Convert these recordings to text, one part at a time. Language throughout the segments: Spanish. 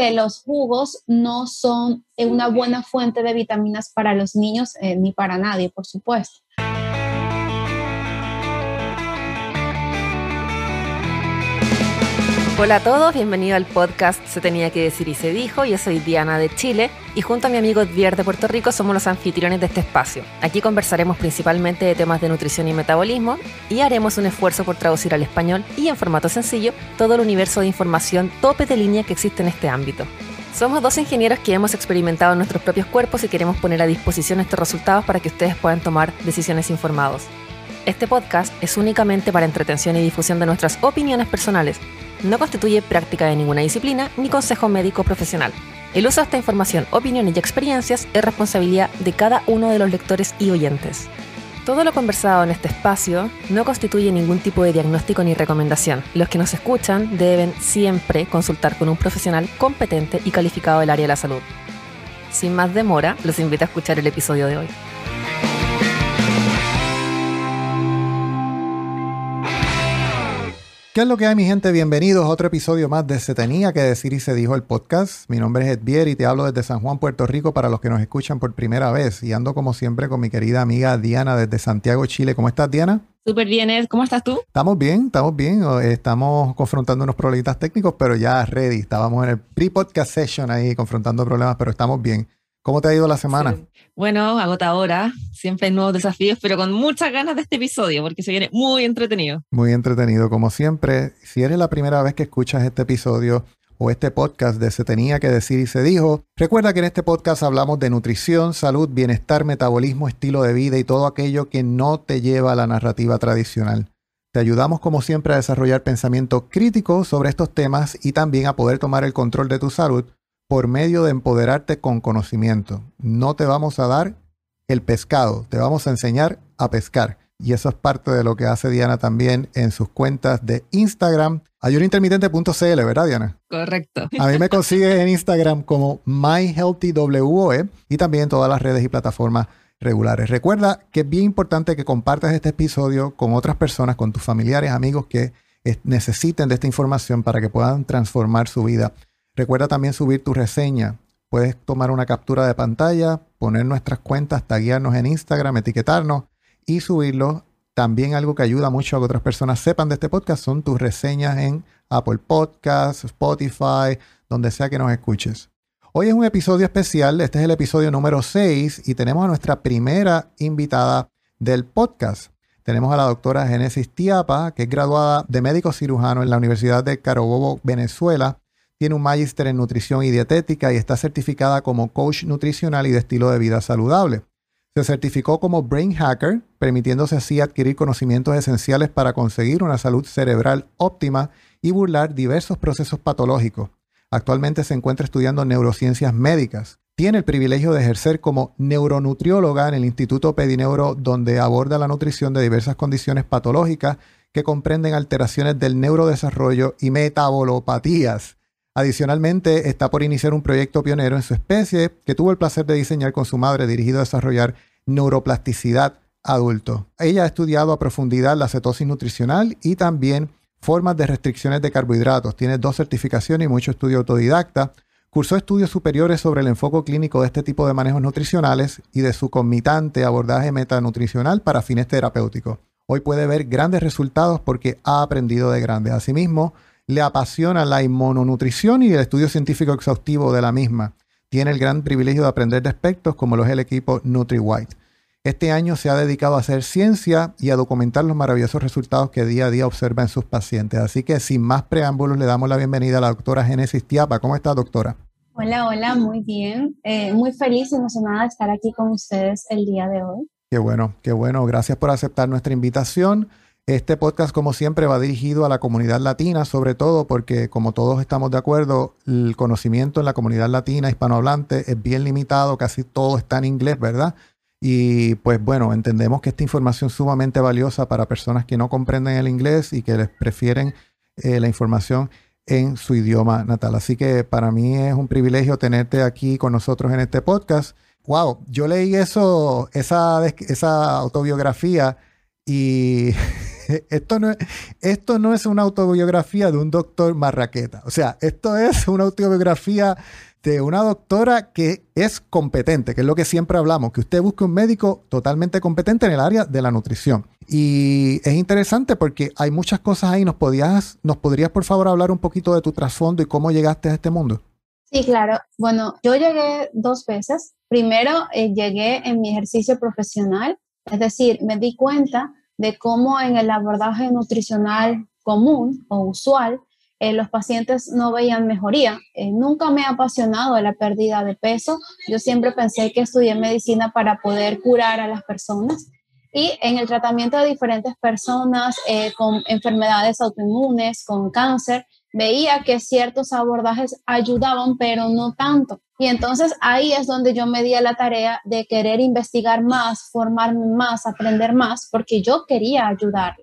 que los jugos no son una buena fuente de vitaminas para los niños eh, ni para nadie, por supuesto. Hola a todos, bienvenido al podcast Se tenía que decir y se dijo. Yo soy Diana de Chile y junto a mi amigo Edvier de Puerto Rico somos los anfitriones de este espacio. Aquí conversaremos principalmente de temas de nutrición y metabolismo y haremos un esfuerzo por traducir al español y en formato sencillo todo el universo de información tope de línea que existe en este ámbito. Somos dos ingenieros que hemos experimentado en nuestros propios cuerpos y queremos poner a disposición estos resultados para que ustedes puedan tomar decisiones informados. Este podcast es únicamente para entretención y difusión de nuestras opiniones personales no constituye práctica de ninguna disciplina ni consejo médico profesional. El uso de esta información, opiniones y experiencias es responsabilidad de cada uno de los lectores y oyentes. Todo lo conversado en este espacio no constituye ningún tipo de diagnóstico ni recomendación. Los que nos escuchan deben siempre consultar con un profesional competente y calificado del área de la salud. Sin más demora, los invito a escuchar el episodio de hoy. ¿Qué es lo que hay, mi gente? Bienvenidos a otro episodio más de Se Tenía que Decir y Se Dijo el podcast. Mi nombre es Edvier y te hablo desde San Juan, Puerto Rico, para los que nos escuchan por primera vez. Y ando como siempre con mi querida amiga Diana desde Santiago, Chile. ¿Cómo estás, Diana? Súper bien, Ed. ¿Cómo estás tú? Estamos bien, estamos bien. Estamos confrontando unos problemitas técnicos, pero ya ready. Estábamos en el pre-podcast session ahí confrontando problemas, pero estamos bien. ¿Cómo te ha ido la semana? Bueno, agotadora, siempre hay nuevos desafíos, pero con muchas ganas de este episodio porque se viene muy entretenido. Muy entretenido, como siempre. Si eres la primera vez que escuchas este episodio o este podcast de Se tenía que decir y se dijo, recuerda que en este podcast hablamos de nutrición, salud, bienestar, metabolismo, estilo de vida y todo aquello que no te lleva a la narrativa tradicional. Te ayudamos como siempre a desarrollar pensamiento crítico sobre estos temas y también a poder tomar el control de tu salud por medio de empoderarte con conocimiento. No te vamos a dar el pescado, te vamos a enseñar a pescar. Y eso es parte de lo que hace Diana también en sus cuentas de Instagram. Ayunointermitente.cl, ¿verdad, Diana? Correcto. A mí me consigues en Instagram como MyHealthyWOE y también en todas las redes y plataformas regulares. Recuerda que es bien importante que compartas este episodio con otras personas, con tus familiares, amigos que necesiten de esta información para que puedan transformar su vida. Recuerda también subir tu reseña. Puedes tomar una captura de pantalla, poner nuestras cuentas, taguearnos en Instagram, etiquetarnos y subirlo. También algo que ayuda mucho a que otras personas sepan de este podcast son tus reseñas en Apple Podcasts, Spotify, donde sea que nos escuches. Hoy es un episodio especial, este es el episodio número 6 y tenemos a nuestra primera invitada del podcast. Tenemos a la doctora Genesis Tiapa, que es graduada de médico cirujano en la Universidad de Carabobo, Venezuela, tiene un magíster en nutrición y dietética y está certificada como coach nutricional y de estilo de vida saludable. Se certificó como Brain Hacker, permitiéndose así adquirir conocimientos esenciales para conseguir una salud cerebral óptima y burlar diversos procesos patológicos. Actualmente se encuentra estudiando neurociencias médicas. Tiene el privilegio de ejercer como neuronutrióloga en el Instituto Pedineuro, donde aborda la nutrición de diversas condiciones patológicas que comprenden alteraciones del neurodesarrollo y metabolopatías. Adicionalmente, está por iniciar un proyecto pionero en su especie que tuvo el placer de diseñar con su madre dirigido a desarrollar neuroplasticidad adulto. Ella ha estudiado a profundidad la cetosis nutricional y también formas de restricciones de carbohidratos. Tiene dos certificaciones y mucho estudio autodidacta. Cursó estudios superiores sobre el enfoque clínico de este tipo de manejos nutricionales y de su conmitante abordaje metanutricional para fines terapéuticos. Hoy puede ver grandes resultados porque ha aprendido de grandes. Asimismo, le apasiona la inmunonutrición y el estudio científico exhaustivo de la misma. Tiene el gran privilegio de aprender de aspectos como lo es el equipo NutriWhite. Este año se ha dedicado a hacer ciencia y a documentar los maravillosos resultados que día a día observa en sus pacientes. Así que sin más preámbulos le damos la bienvenida a la doctora Genesis Tiapa. ¿Cómo está, doctora? Hola, hola, muy bien. Eh, muy feliz y emocionada de estar aquí con ustedes el día de hoy. Qué bueno, qué bueno. Gracias por aceptar nuestra invitación. Este podcast, como siempre, va dirigido a la comunidad latina, sobre todo porque, como todos estamos de acuerdo, el conocimiento en la comunidad latina hispanohablante es bien limitado, casi todo está en inglés, ¿verdad? Y pues bueno, entendemos que esta información es sumamente valiosa para personas que no comprenden el inglés y que les prefieren eh, la información en su idioma natal. Así que para mí es un privilegio tenerte aquí con nosotros en este podcast. Wow, yo leí eso, esa, esa autobiografía y esto no, es, esto no es una autobiografía de un doctor marraqueta. O sea, esto es una autobiografía de una doctora que es competente, que es lo que siempre hablamos, que usted busque un médico totalmente competente en el área de la nutrición. Y es interesante porque hay muchas cosas ahí. ¿Nos, podías, ¿Nos podrías, por favor, hablar un poquito de tu trasfondo y cómo llegaste a este mundo? Sí, claro. Bueno, yo llegué dos veces. Primero, eh, llegué en mi ejercicio profesional, es decir, me di cuenta de cómo en el abordaje nutricional común o usual, eh, los pacientes no veían mejoría. Eh, nunca me ha apasionado la pérdida de peso. Yo siempre pensé que estudié medicina para poder curar a las personas. Y en el tratamiento de diferentes personas eh, con enfermedades autoinmunes, con cáncer, veía que ciertos abordajes ayudaban, pero no tanto. Y entonces ahí es donde yo me di a la tarea de querer investigar más, formarme más, aprender más, porque yo quería ayudar.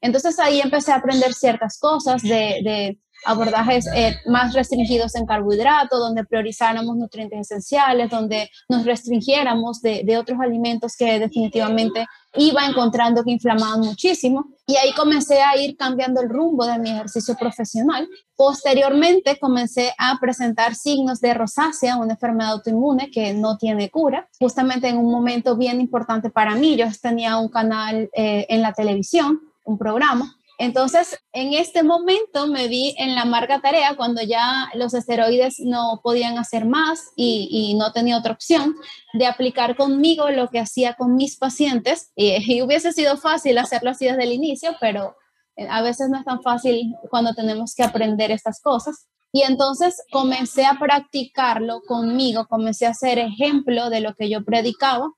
Entonces ahí empecé a aprender ciertas cosas de, abordajes eh, más restringidos en carbohidratos, donde priorizáramos nutrientes esenciales, donde nos restringiéramos de, de, otros alimentos que definitivamente iba encontrando que inflamaban muchísimo. Y ahí comencé a ir cambiando el rumbo de mi ejercicio profesional. Posteriormente comencé a presentar signos de rosácea, una enfermedad autoinmune que no tiene cura. Justamente en un momento bien importante para mí, yo tenía un canal eh, en la televisión un programa. Entonces, en este momento me vi en la marca tarea cuando ya los esteroides no podían hacer más y, no tenía otra opción de aplicar conmigo lo que hacía con mis pacientes. Y, hubiese sido fácil hacerlo así desde el inicio, pero eh, a veces no es tan fácil cuando tenemos que aprender estas cosas. Y entonces comencé a practicarlo conmigo, comencé a ser ejemplo de lo que yo predicaba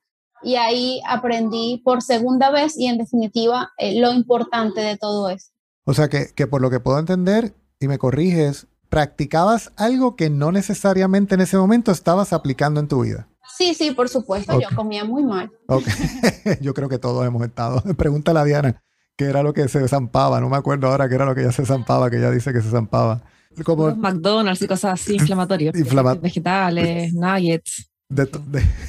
y ahí aprendí por segunda vez y en definitiva eh, lo importante de todo esto. O sea que, que por lo que puedo entender, y me corriges, practicabas algo que no necesariamente en ese momento estabas aplicando en tu vida. Sí, sí, por supuesto, yo comía muy mal. Okay. yo creo que todos hemos estado. Pregúntale a Diana qué era lo que se zampaba, no me acuerdo ahora qué era lo que ella se zampaba, que ella dice que se zampaba. Como McDonald's y cosas así inflamatorias. vegetales, nuggets.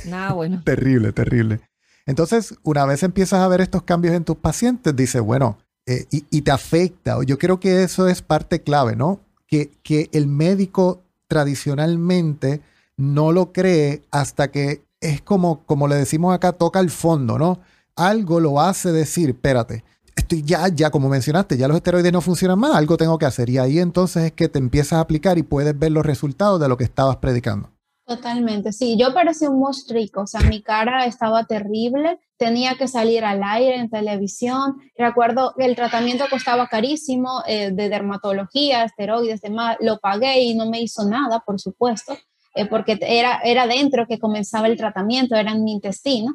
Nada bueno. Terrible, terrible. Entonces, una vez empiezas a ver estos cambios en tus pacientes, dices, bueno, eh, y, te afecta. Yo creo que eso es parte clave, ¿no? Que, que el médico tradicionalmente no lo cree hasta que es como, como le decimos acá, toca el fondo, ¿no? Algo lo hace decir, espérate, estoy ya, ya como mencionaste, ya los esteroides no funcionan más, algo tengo que hacer. Y ahí entonces es que te empiezas a aplicar y puedes ver los resultados de lo que estabas predicando. Totalmente, sí, yo parecía un monstruo, o sea, mi cara estaba terrible, tenía que salir al aire en televisión, recuerdo el tratamiento costaba carísimo, eh, de dermatología, esteroides, demás, lo pagué y no me hizo nada, por supuesto, eh, porque era, era dentro que comenzaba el tratamiento, era en mi intestino,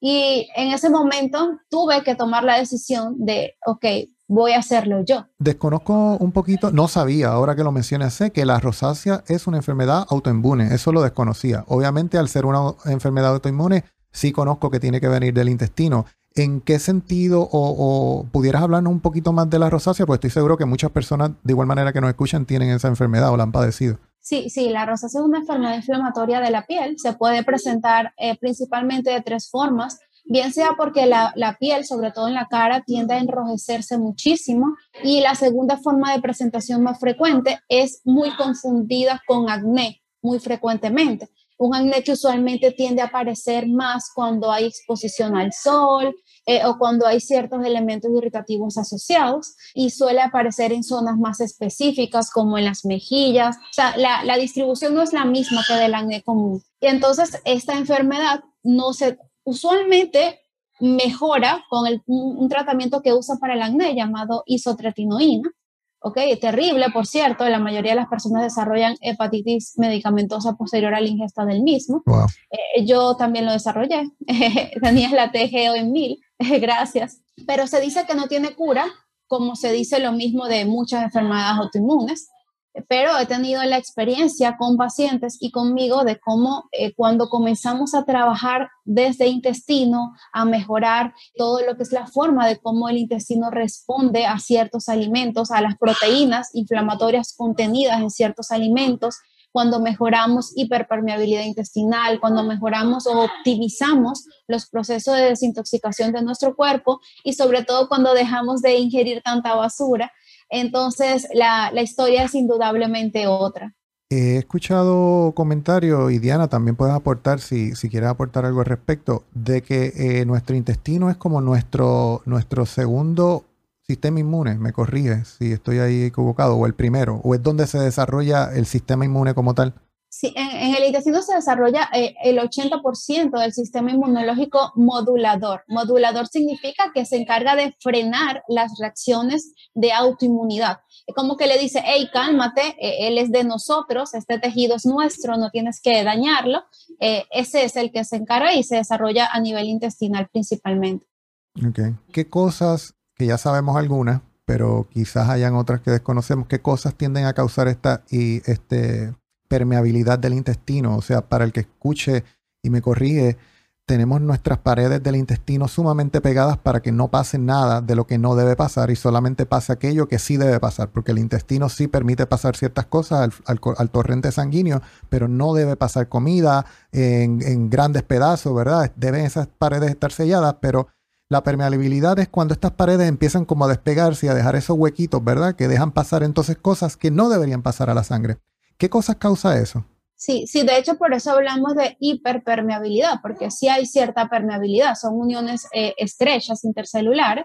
y en ese momento tuve que tomar la decisión de, ok, voy a hacerlo yo. Desconozco un poquito, no sabía, ahora que lo mencionas, sé que la rosácea es una enfermedad autoinmune, eso lo desconocía. Obviamente al ser una enfermedad autoinmune, sí conozco que tiene que venir del intestino. ¿En qué sentido o, pudieras hablarnos un poquito más de la rosácea? Pues estoy seguro que muchas personas, de igual manera que nos escuchan, tienen esa enfermedad o la han padecido. Sí, sí, la rosácea es una enfermedad inflamatoria de la piel. Se puede presentar eh, principalmente de tres formas bien sea porque la, piel, sobre todo en la cara, tiende a enrojecerse muchísimo y la segunda forma de presentación más frecuente es muy confundida con acné muy frecuentemente. Un acné que usualmente tiende a aparecer más cuando hay exposición al sol eh, o cuando hay ciertos elementos irritativos asociados y suele aparecer en zonas más específicas como en las mejillas. O sea, la, la distribución no es la misma que del acné común. Y entonces esta enfermedad no se usualmente mejora con un, tratamiento que usa para el acné llamado isotretinoína. ¿ok? Terrible, por cierto, la mayoría de las personas desarrollan hepatitis medicamentosa posterior a la ingesta del mismo. Eh, yo también lo desarrollé, tenía la TGO en mil, gracias. Pero se dice que no tiene cura, como se dice lo mismo de muchas enfermedades autoinmunes pero he tenido la experiencia con pacientes y conmigo de cómo eh, cuando comenzamos a trabajar desde intestino, a mejorar todo lo que es la forma de cómo el intestino responde a ciertos alimentos, a las proteínas inflamatorias contenidas en ciertos alimentos, cuando mejoramos hiperpermeabilidad intestinal, cuando mejoramos o optimizamos los procesos de desintoxicación de nuestro cuerpo y sobre todo cuando dejamos de ingerir tanta basura. Entonces, la, la historia es indudablemente otra. He escuchado comentarios, y Diana también puedes aportar, si, si quieres aportar algo al respecto, de que eh, nuestro intestino es como nuestro, nuestro segundo sistema inmune, me corrige si estoy ahí equivocado, o el primero, o es donde se desarrolla el sistema inmune como tal. Sí, en, el intestino se desarrolla eh, el 80% del sistema inmunológico modulador. Modulador significa que se encarga de frenar las reacciones de autoinmunidad. Como que le dice, hey, cálmate, eh, él es de nosotros, este tejido es nuestro, no tienes que dañarlo. Eh, ese es el que se encarga y se desarrolla a nivel intestinal principalmente. Ok. ¿Qué cosas que ya sabemos algunas, pero quizás hayan otras que desconocemos. ¿Qué cosas tienden a causar esta y este, permeabilidad del intestino? O sea, para el que escuche y me corrige, tenemos nuestras paredes del intestino sumamente pegadas para que no pase nada de lo que no debe pasar y solamente pase aquello que sí debe pasar, porque el intestino sí permite pasar ciertas cosas al, torrente sanguíneo, pero no debe pasar comida en, en grandes pedazos, ¿verdad? Deben esas paredes estar selladas, pero la permeabilidad es cuando estas paredes empiezan como a despegarse y a dejar esos huequitos, ¿verdad? Que dejan pasar entonces cosas que no deberían pasar a la sangre. ¿Qué cosas causa eso? Sí, sí, de hecho por eso hablamos de hiperpermeabilidad, porque sí hay cierta permeabilidad, son uniones eh, estrechas intercelulares,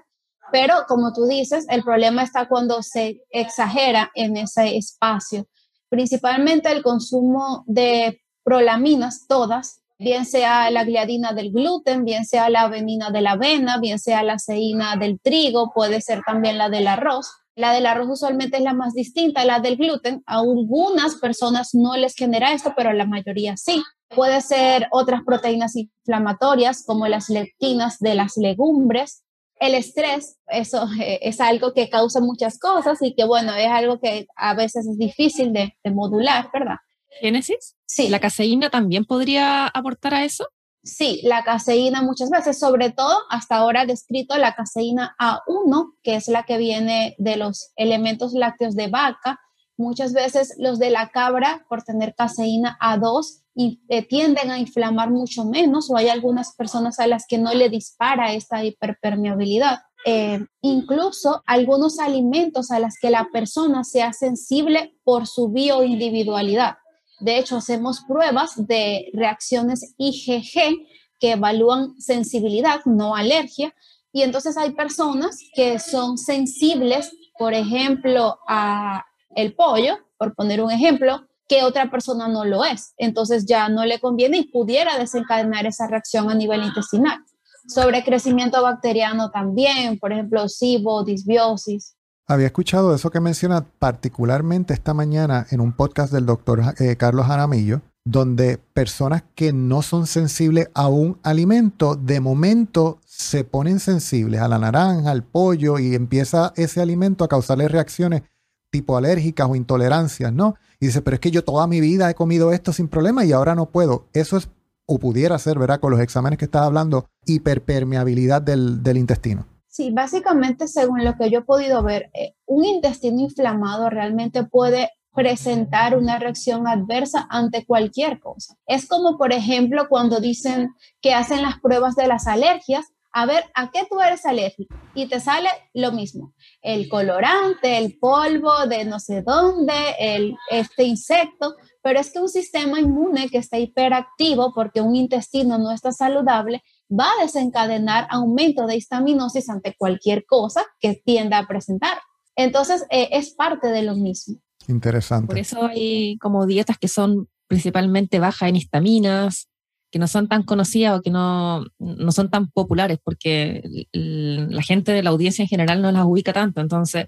pero como tú dices, el problema está cuando se exagera en ese espacio. Principalmente el consumo de prolaminas, todas, bien sea la gliadina del gluten, bien sea la avenina de la avena, bien sea la ceína del trigo, puede ser también la del arroz. La del arroz usualmente es la más distinta, la del gluten. A algunas personas no les genera esto, pero a la mayoría sí. Puede ser otras proteínas inflamatorias como las leptinas de las legumbres. El estrés, eso eh, es algo que causa muchas cosas y que bueno, es algo que a veces es difícil de, de modular, ¿verdad? Génesis? Sí. ¿La caseína también podría aportar a eso? Sí, la caseína muchas veces, sobre todo hasta ahora descrito la caseína A1, que es la que viene de los elementos lácteos de vaca. Muchas veces los de la cabra, por tener caseína A2, y, eh, tienden a inflamar mucho menos o hay algunas personas a las que no le dispara esta hiperpermeabilidad. Eh, incluso algunos alimentos a los que la persona sea sensible por su bioindividualidad. De hecho, hacemos pruebas de reacciones IgG que evalúan sensibilidad, no alergia. Y entonces hay personas que son sensibles, por ejemplo, a el pollo, por poner un ejemplo, que otra persona no lo es. Entonces ya no le conviene y pudiera desencadenar esa reacción a nivel intestinal. Sobre crecimiento bacteriano también, por ejemplo, SIBO, disbiosis. Había escuchado eso que menciona particularmente esta mañana en un podcast del doctor eh, Carlos Jaramillo, donde personas que no son sensibles a un alimento, de momento se ponen sensibles a la naranja, al pollo, y empieza ese alimento a causarle reacciones tipo alérgicas o intolerancias, ¿no? Y dice, pero es que yo toda mi vida he comido esto sin problema y ahora no puedo. Eso es, o pudiera ser, ¿verdad? Con los exámenes que estás hablando, hiperpermeabilidad del, del intestino. Sí, básicamente según lo que yo he podido ver, eh, un intestino inflamado realmente puede presentar una reacción adversa ante cualquier cosa. Es como, por ejemplo, cuando dicen que hacen las pruebas de las alergias, a ver, ¿a qué tú eres alérgico? Y te sale lo mismo, el colorante, el polvo de no sé dónde, el, este insecto, pero es que un sistema inmune que está hiperactivo porque un intestino no está saludable, va a desencadenar aumento de histaminosis ante cualquier cosa que tienda a presentar. Entonces, eh, es parte de lo mismo. Interesante. Por eso hay como dietas que son principalmente bajas en histaminas, que no son tan conocidas o que no, no son tan populares, porque la gente de la audiencia en general no las ubica tanto. Entonces,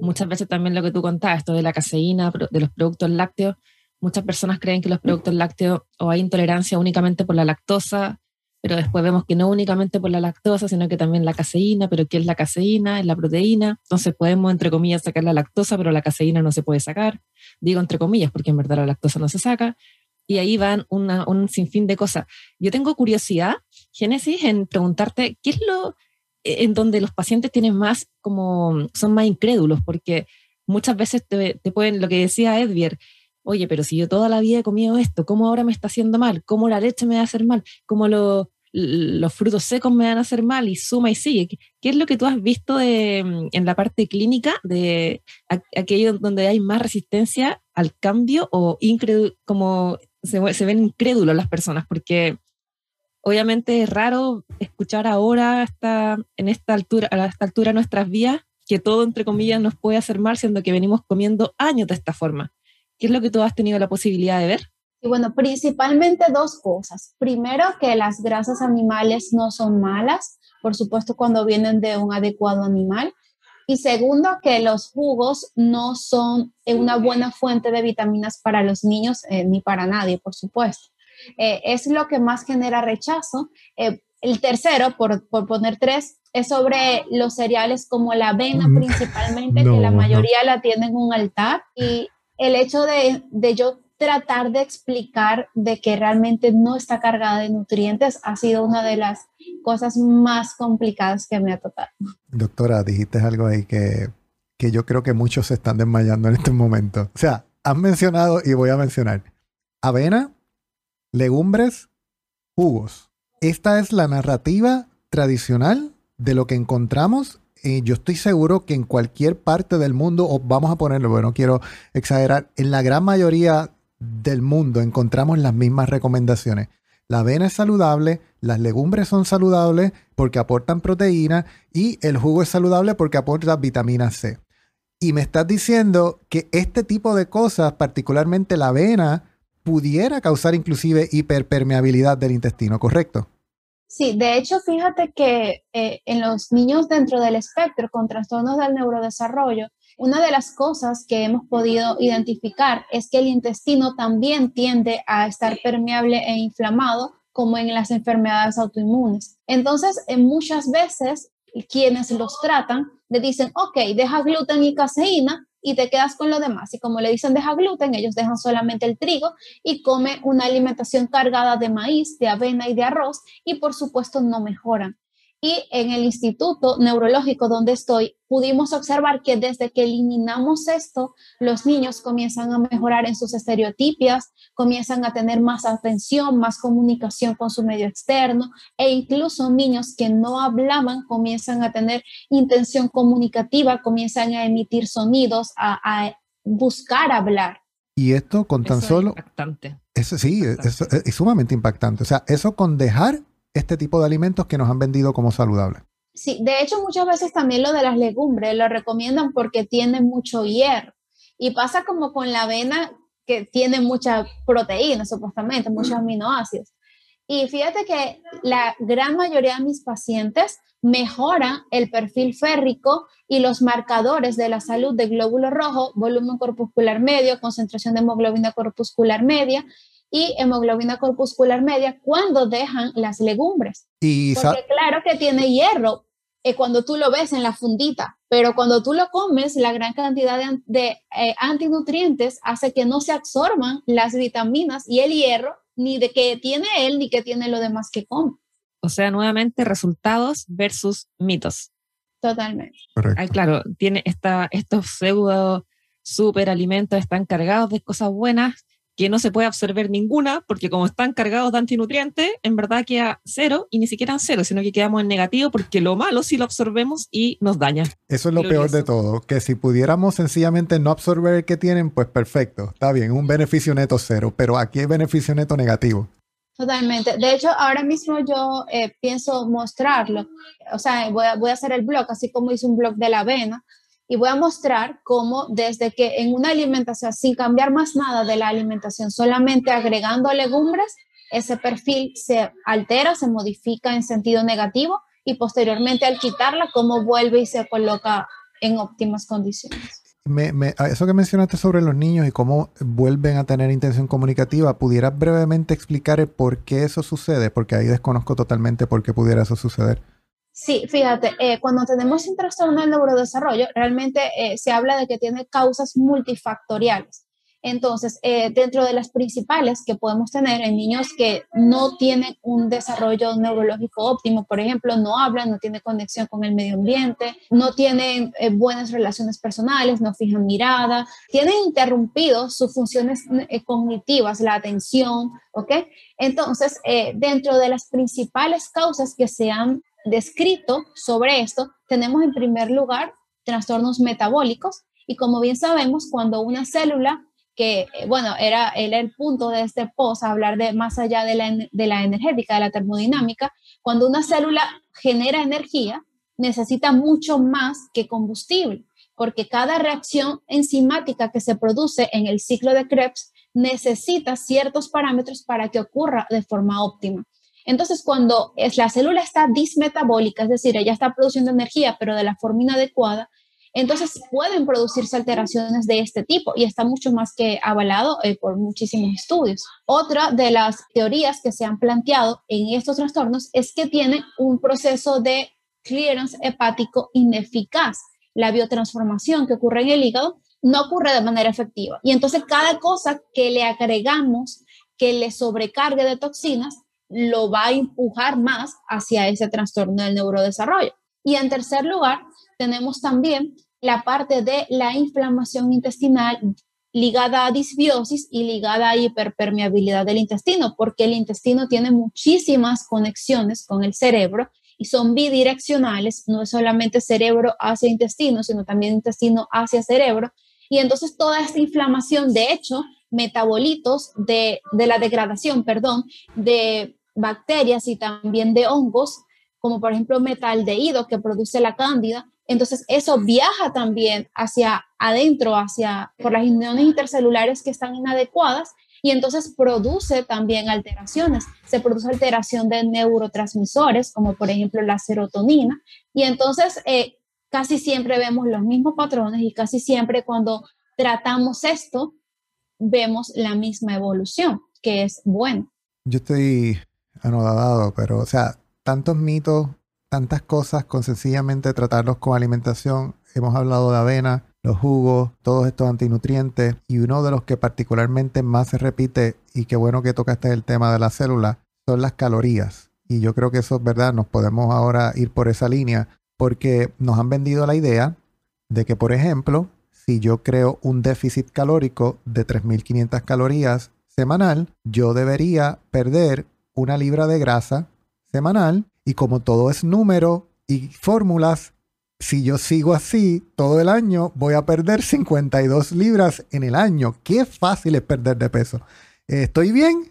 muchas veces también lo que tú contabas, esto de la caseína, de los productos lácteos, muchas personas creen que los productos lácteos o hay intolerancia únicamente por la lactosa pero después vemos que no únicamente por la lactosa, sino que también la caseína, pero ¿qué es la caseína? Es la proteína. Entonces podemos, entre comillas, sacar la lactosa, pero la caseína no se puede sacar. Digo entre comillas, porque en verdad la lactosa no se saca. Y ahí van un sinfín de cosas. Yo tengo curiosidad, Génesis, en preguntarte qué es lo e, en donde los pacientes tienen más, como, son más incrédulos, porque muchas veces te, pueden, lo que decía Edvier, oye, pero si yo toda la vida he comido esto, ¿cómo ahora me está haciendo mal? ¿Cómo la leche me va a hacer mal? ¿Cómo los frutos secos me van a hacer mal? Y suma y sigue. ¿Qué, es lo que tú has visto de, en la parte clínica de aquello donde hay más resistencia al cambio o como se, se ven incrédulos las personas? Porque obviamente es raro escuchar ahora hasta en esta altura, a esta altura de nuestras vías que todo, entre comillas, nos puede hacer mal, siendo que venimos comiendo años de esta forma. ¿Qué es lo que tú has tenido la posibilidad de ver? Y bueno, principalmente dos cosas. Primero, que las grasas animales no son malas, por supuesto, cuando vienen de un adecuado animal. Y segundo, que los jugos no son una buena fuente de vitaminas para los niños eh, ni para nadie, por supuesto. Eh, es lo que más genera rechazo. Eh, el tercero, por, por, poner tres, es sobre los cereales como la avena mm. principalmente, que la mayoría la tienen en un altar. Y el hecho de, de yo tratar de explicar de que realmente no está cargada de nutrientes ha sido una de las cosas más complicadas que me ha tocado. Doctora, dijiste algo ahí que, que yo creo que muchos se están desmayando en este momento. O sea, has mencionado y voy a mencionar avena, legumbres, jugos. Esta es la narrativa tradicional de lo que encontramos. Y yo estoy seguro que en cualquier parte del mundo, o vamos a ponerlo, bueno, no quiero exagerar, en la gran mayoría del mundo encontramos las mismas recomendaciones. La avena es saludable, las legumbres son saludables porque aportan proteína y el jugo es saludable porque aporta vitamina C. Y me estás diciendo que este tipo de cosas, particularmente la avena, pudiera causar inclusive hiperpermeabilidad del intestino, ¿correcto? Sí, de hecho, fíjate que eh, en los niños dentro del espectro con trastornos del neurodesarrollo, una de las cosas que hemos podido identificar es que el intestino también tiende a estar permeable e inflamado como en las enfermedades autoinmunes. Entonces, muchas veces quienes los tratan le dicen, ok, deja gluten y caseína y te quedas con lo demás. Y como le dicen deja gluten, ellos dejan solamente el trigo y come una alimentación cargada de maíz, de avena y de arroz y por supuesto no mejoran. Y en el Instituto Neurológico donde estoy, pudimos observar que desde que eliminamos esto, los niños comienzan a mejorar en sus estereotipias, comienzan a tener más atención, más comunicación con su medio externo e incluso niños que no hablaban comienzan a tener intención comunicativa, comienzan a emitir sonidos, a, buscar hablar. Y esto con tan solo... Impactante. Eso sí, es, es, sumamente impactante. O sea, eso con dejar este tipo de alimentos que nos han vendido como saludables. Sí, de hecho muchas veces también lo de las legumbres lo recomiendan porque tiene mucho hierro. Y pasa como con la avena que tiene mucha proteína, supuestamente, muchos aminoácidos. Y fíjate que la gran mayoría de mis pacientes mejoran el perfil férrico y los marcadores de la salud de glóbulo rojo, volumen corpuscular medio, concentración de hemoglobina corpuscular media y hemoglobina corpuscular media cuando dejan las legumbres. Y Porque claro que tiene hierro eh, cuando tú lo ves en la fundita, pero cuando tú lo comes, la gran cantidad de, eh, antinutrientes hace que no se absorban las vitaminas y el hierro, ni de que tiene él, ni que tiene lo demás que come. O sea, nuevamente resultados versus mitos. Totalmente. claro, tiene esta, estos pseudo superalimentos están cargados de cosas buenas que no se puede absorber ninguna, porque como están cargados de antinutrientes, en verdad queda cero y ni siquiera en cero, sino que quedamos en negativo porque lo malo sí lo absorbemos y nos daña. Eso es lo peor de todo, que si pudiéramos sencillamente no absorber el que tienen, pues perfecto, está bien, un beneficio neto cero, pero aquí hay beneficio neto negativo. Totalmente. De hecho, ahora mismo yo eh, pienso mostrarlo. O sea, voy a, voy a hacer el blog, así como hice un blog de la avena y voy a mostrar cómo desde que en una alimentación, sin cambiar más nada de la alimentación, solamente agregando legumbres, ese perfil se altera, se modifica en sentido negativo y posteriormente al quitarla, cómo vuelve y se coloca en óptimas condiciones. eso que mencionaste sobre los niños y cómo vuelven a tener intención comunicativa, ¿pudieras brevemente explicar por qué eso sucede? Porque ahí desconozco totalmente por qué pudiera eso suceder. Sí, fíjate, eh, cuando tenemos un trastorno del neurodesarrollo, realmente eh, se habla de que tiene causas multifactoriales. Entonces, eh, dentro de las principales que podemos tener en niños que no tienen un desarrollo neurológico óptimo, por ejemplo, no hablan, no tienen conexión con el medio ambiente, no tienen eh, buenas relaciones personales, no fijan mirada, tienen interrumpido sus funciones cognitivas, la atención, ¿ok? Entonces, dentro de las principales causas que se han descrito sobre esto, tenemos en primer lugar trastornos metabólicos. Y como bien sabemos, cuando una célula que, eh, bueno, era, el punto de este post, hablar de más allá de la, de la energética, de la termodinámica, cuando una célula genera energía, necesita mucho más que combustible, porque cada reacción enzimática que se produce en el ciclo de Krebs necesita ciertos parámetros para que ocurra de forma óptima. Entonces, cuando es, la célula está dismetabólica, es decir, ella está produciendo energía, pero de la forma inadecuada, entonces pueden producirse alteraciones de este tipo y está mucho más que avalado eh, por muchísimos estudios. Otra de las teorías que se han planteado en estos trastornos es que tiene un proceso de clearance hepático ineficaz. La biotransformación que ocurre en el hígado no ocurre de manera efectiva. Y entonces cada cosa que le agregamos que le sobrecargue de toxinas lo va a empujar más hacia ese trastorno del neurodesarrollo. Y en tercer lugar, tenemos también la parte de la inflamación intestinal ligada a disbiosis y ligada a hiperpermeabilidad del intestino, porque el intestino tiene muchísimas conexiones con el cerebro y son bidireccionales, no es solamente cerebro hacia intestino, sino también intestino hacia cerebro. Y entonces toda esta inflamación, de hecho, metabolitos de, de la degradación, perdón, de bacterias y también de hongos, como por ejemplo metaldehído que produce la cándida, entonces, eso viaja también hacia adentro, hacia por las uniones intercelulares que están inadecuadas y entonces produce también alteraciones. Se produce alteración de neurotransmisores, como por ejemplo la serotonina, y entonces eh, casi siempre vemos los mismos patrones y casi siempre cuando tratamos esto, vemos la misma evolución, que es bueno. Yo estoy anodado, pero o sea, tantos mitos tantas cosas con sencillamente tratarlos con alimentación. Hemos hablado de avena, los jugos, todos estos antinutrientes y uno de los que particularmente más se repite y qué bueno que tocaste el tema de la célula son las calorías. Y yo creo que eso es verdad, nos podemos ahora ir por esa línea porque nos han vendido la idea de que, por ejemplo, si yo creo un déficit calórico de 3.500 calorías semanal, yo debería perder una libra de grasa semanal y como todo es número y fórmulas, si yo sigo así todo el año, voy a perder 52 libras en el año. Qué fácil es perder de peso. ¿Estoy bien?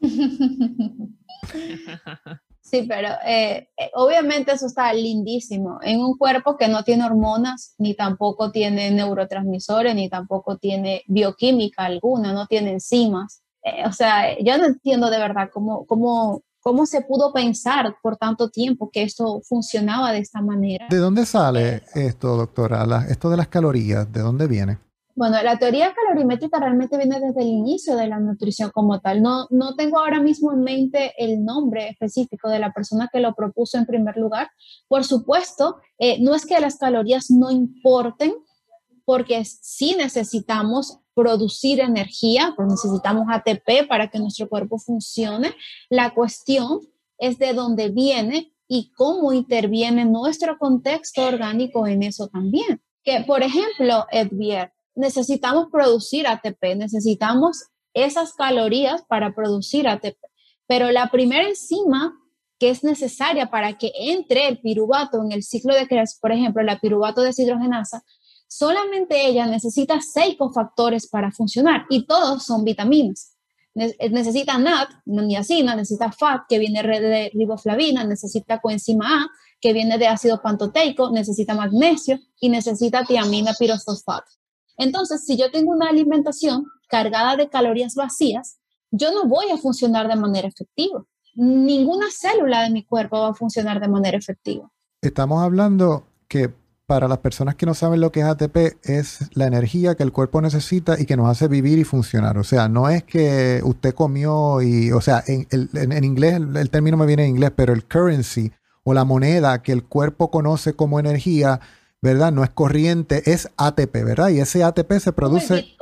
Sí, pero eh, eh, obviamente eso está lindísimo. En un cuerpo que no tiene hormonas, ni tampoco tiene neurotransmisores, ni tampoco tiene bioquímica alguna, no tiene enzimas. Eh, o sea, yo no entiendo de verdad cómo, cómo ¿Cómo se pudo pensar por tanto tiempo que esto funcionaba de esta manera? ¿De dónde sale esto, doctora? esto de las calorías, ¿de dónde viene? Bueno, la teoría calorimétrica realmente viene desde el inicio de la nutrición como tal. No, no tengo ahora mismo en mente el nombre específico de la persona que lo propuso en primer lugar. Por supuesto, eh, no es que las calorías no importen, porque sí necesitamos producir energía, pues necesitamos ATP para que nuestro cuerpo funcione. La cuestión es de dónde viene y cómo interviene nuestro contexto orgánico en eso también. Que, por ejemplo, Edvier, necesitamos producir ATP, necesitamos esas calorías para producir ATP, pero la primera enzima que es necesaria para que entre el piruvato en el ciclo de creación, por ejemplo, la piruvato deshidrogenasa, solamente ella necesita seis cofactores para funcionar y todos son vitaminas. Necesita NAT, niacina, necesita FAT, que viene de riboflavina, necesita coenzima A, que viene de ácido pantoteico, necesita magnesio y necesita tiamina. Entonces, si yo tengo una alimentación cargada de calorías vacías, yo no voy a funcionar de manera efectiva. Ninguna célula de mi cuerpo va a funcionar de manera efectiva. Estamos hablando que para las personas que no saben lo que es ATP, es la energía que el cuerpo necesita y que nos hace vivir y funcionar. O sea, no es que usted comió y, o sea, en, inglés, el, término me viene en inglés, pero el currency o la moneda que el cuerpo conoce como energía ¿verdad? No es corriente, es ATP, ¿verdad? Y ese ATP se produce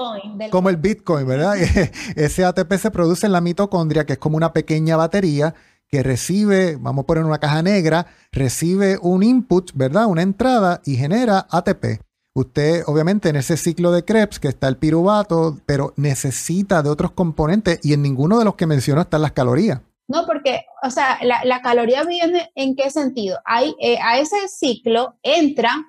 como el Bitcoin, ¿verdad? ese ATP se produce en la mitocondria, que es como una pequeña batería que recibe, vamos a poner una caja negra, recibe un input, ¿verdad? Una entrada y genera ATP. Usted, obviamente, en ese ciclo de Krebs, que está el piruvato, pero necesita de otros componentes y en ninguno de los que menciono están las calorías. No, porque, o sea, la, caloría viene en qué sentido? Hay, eh, a ese ciclo entra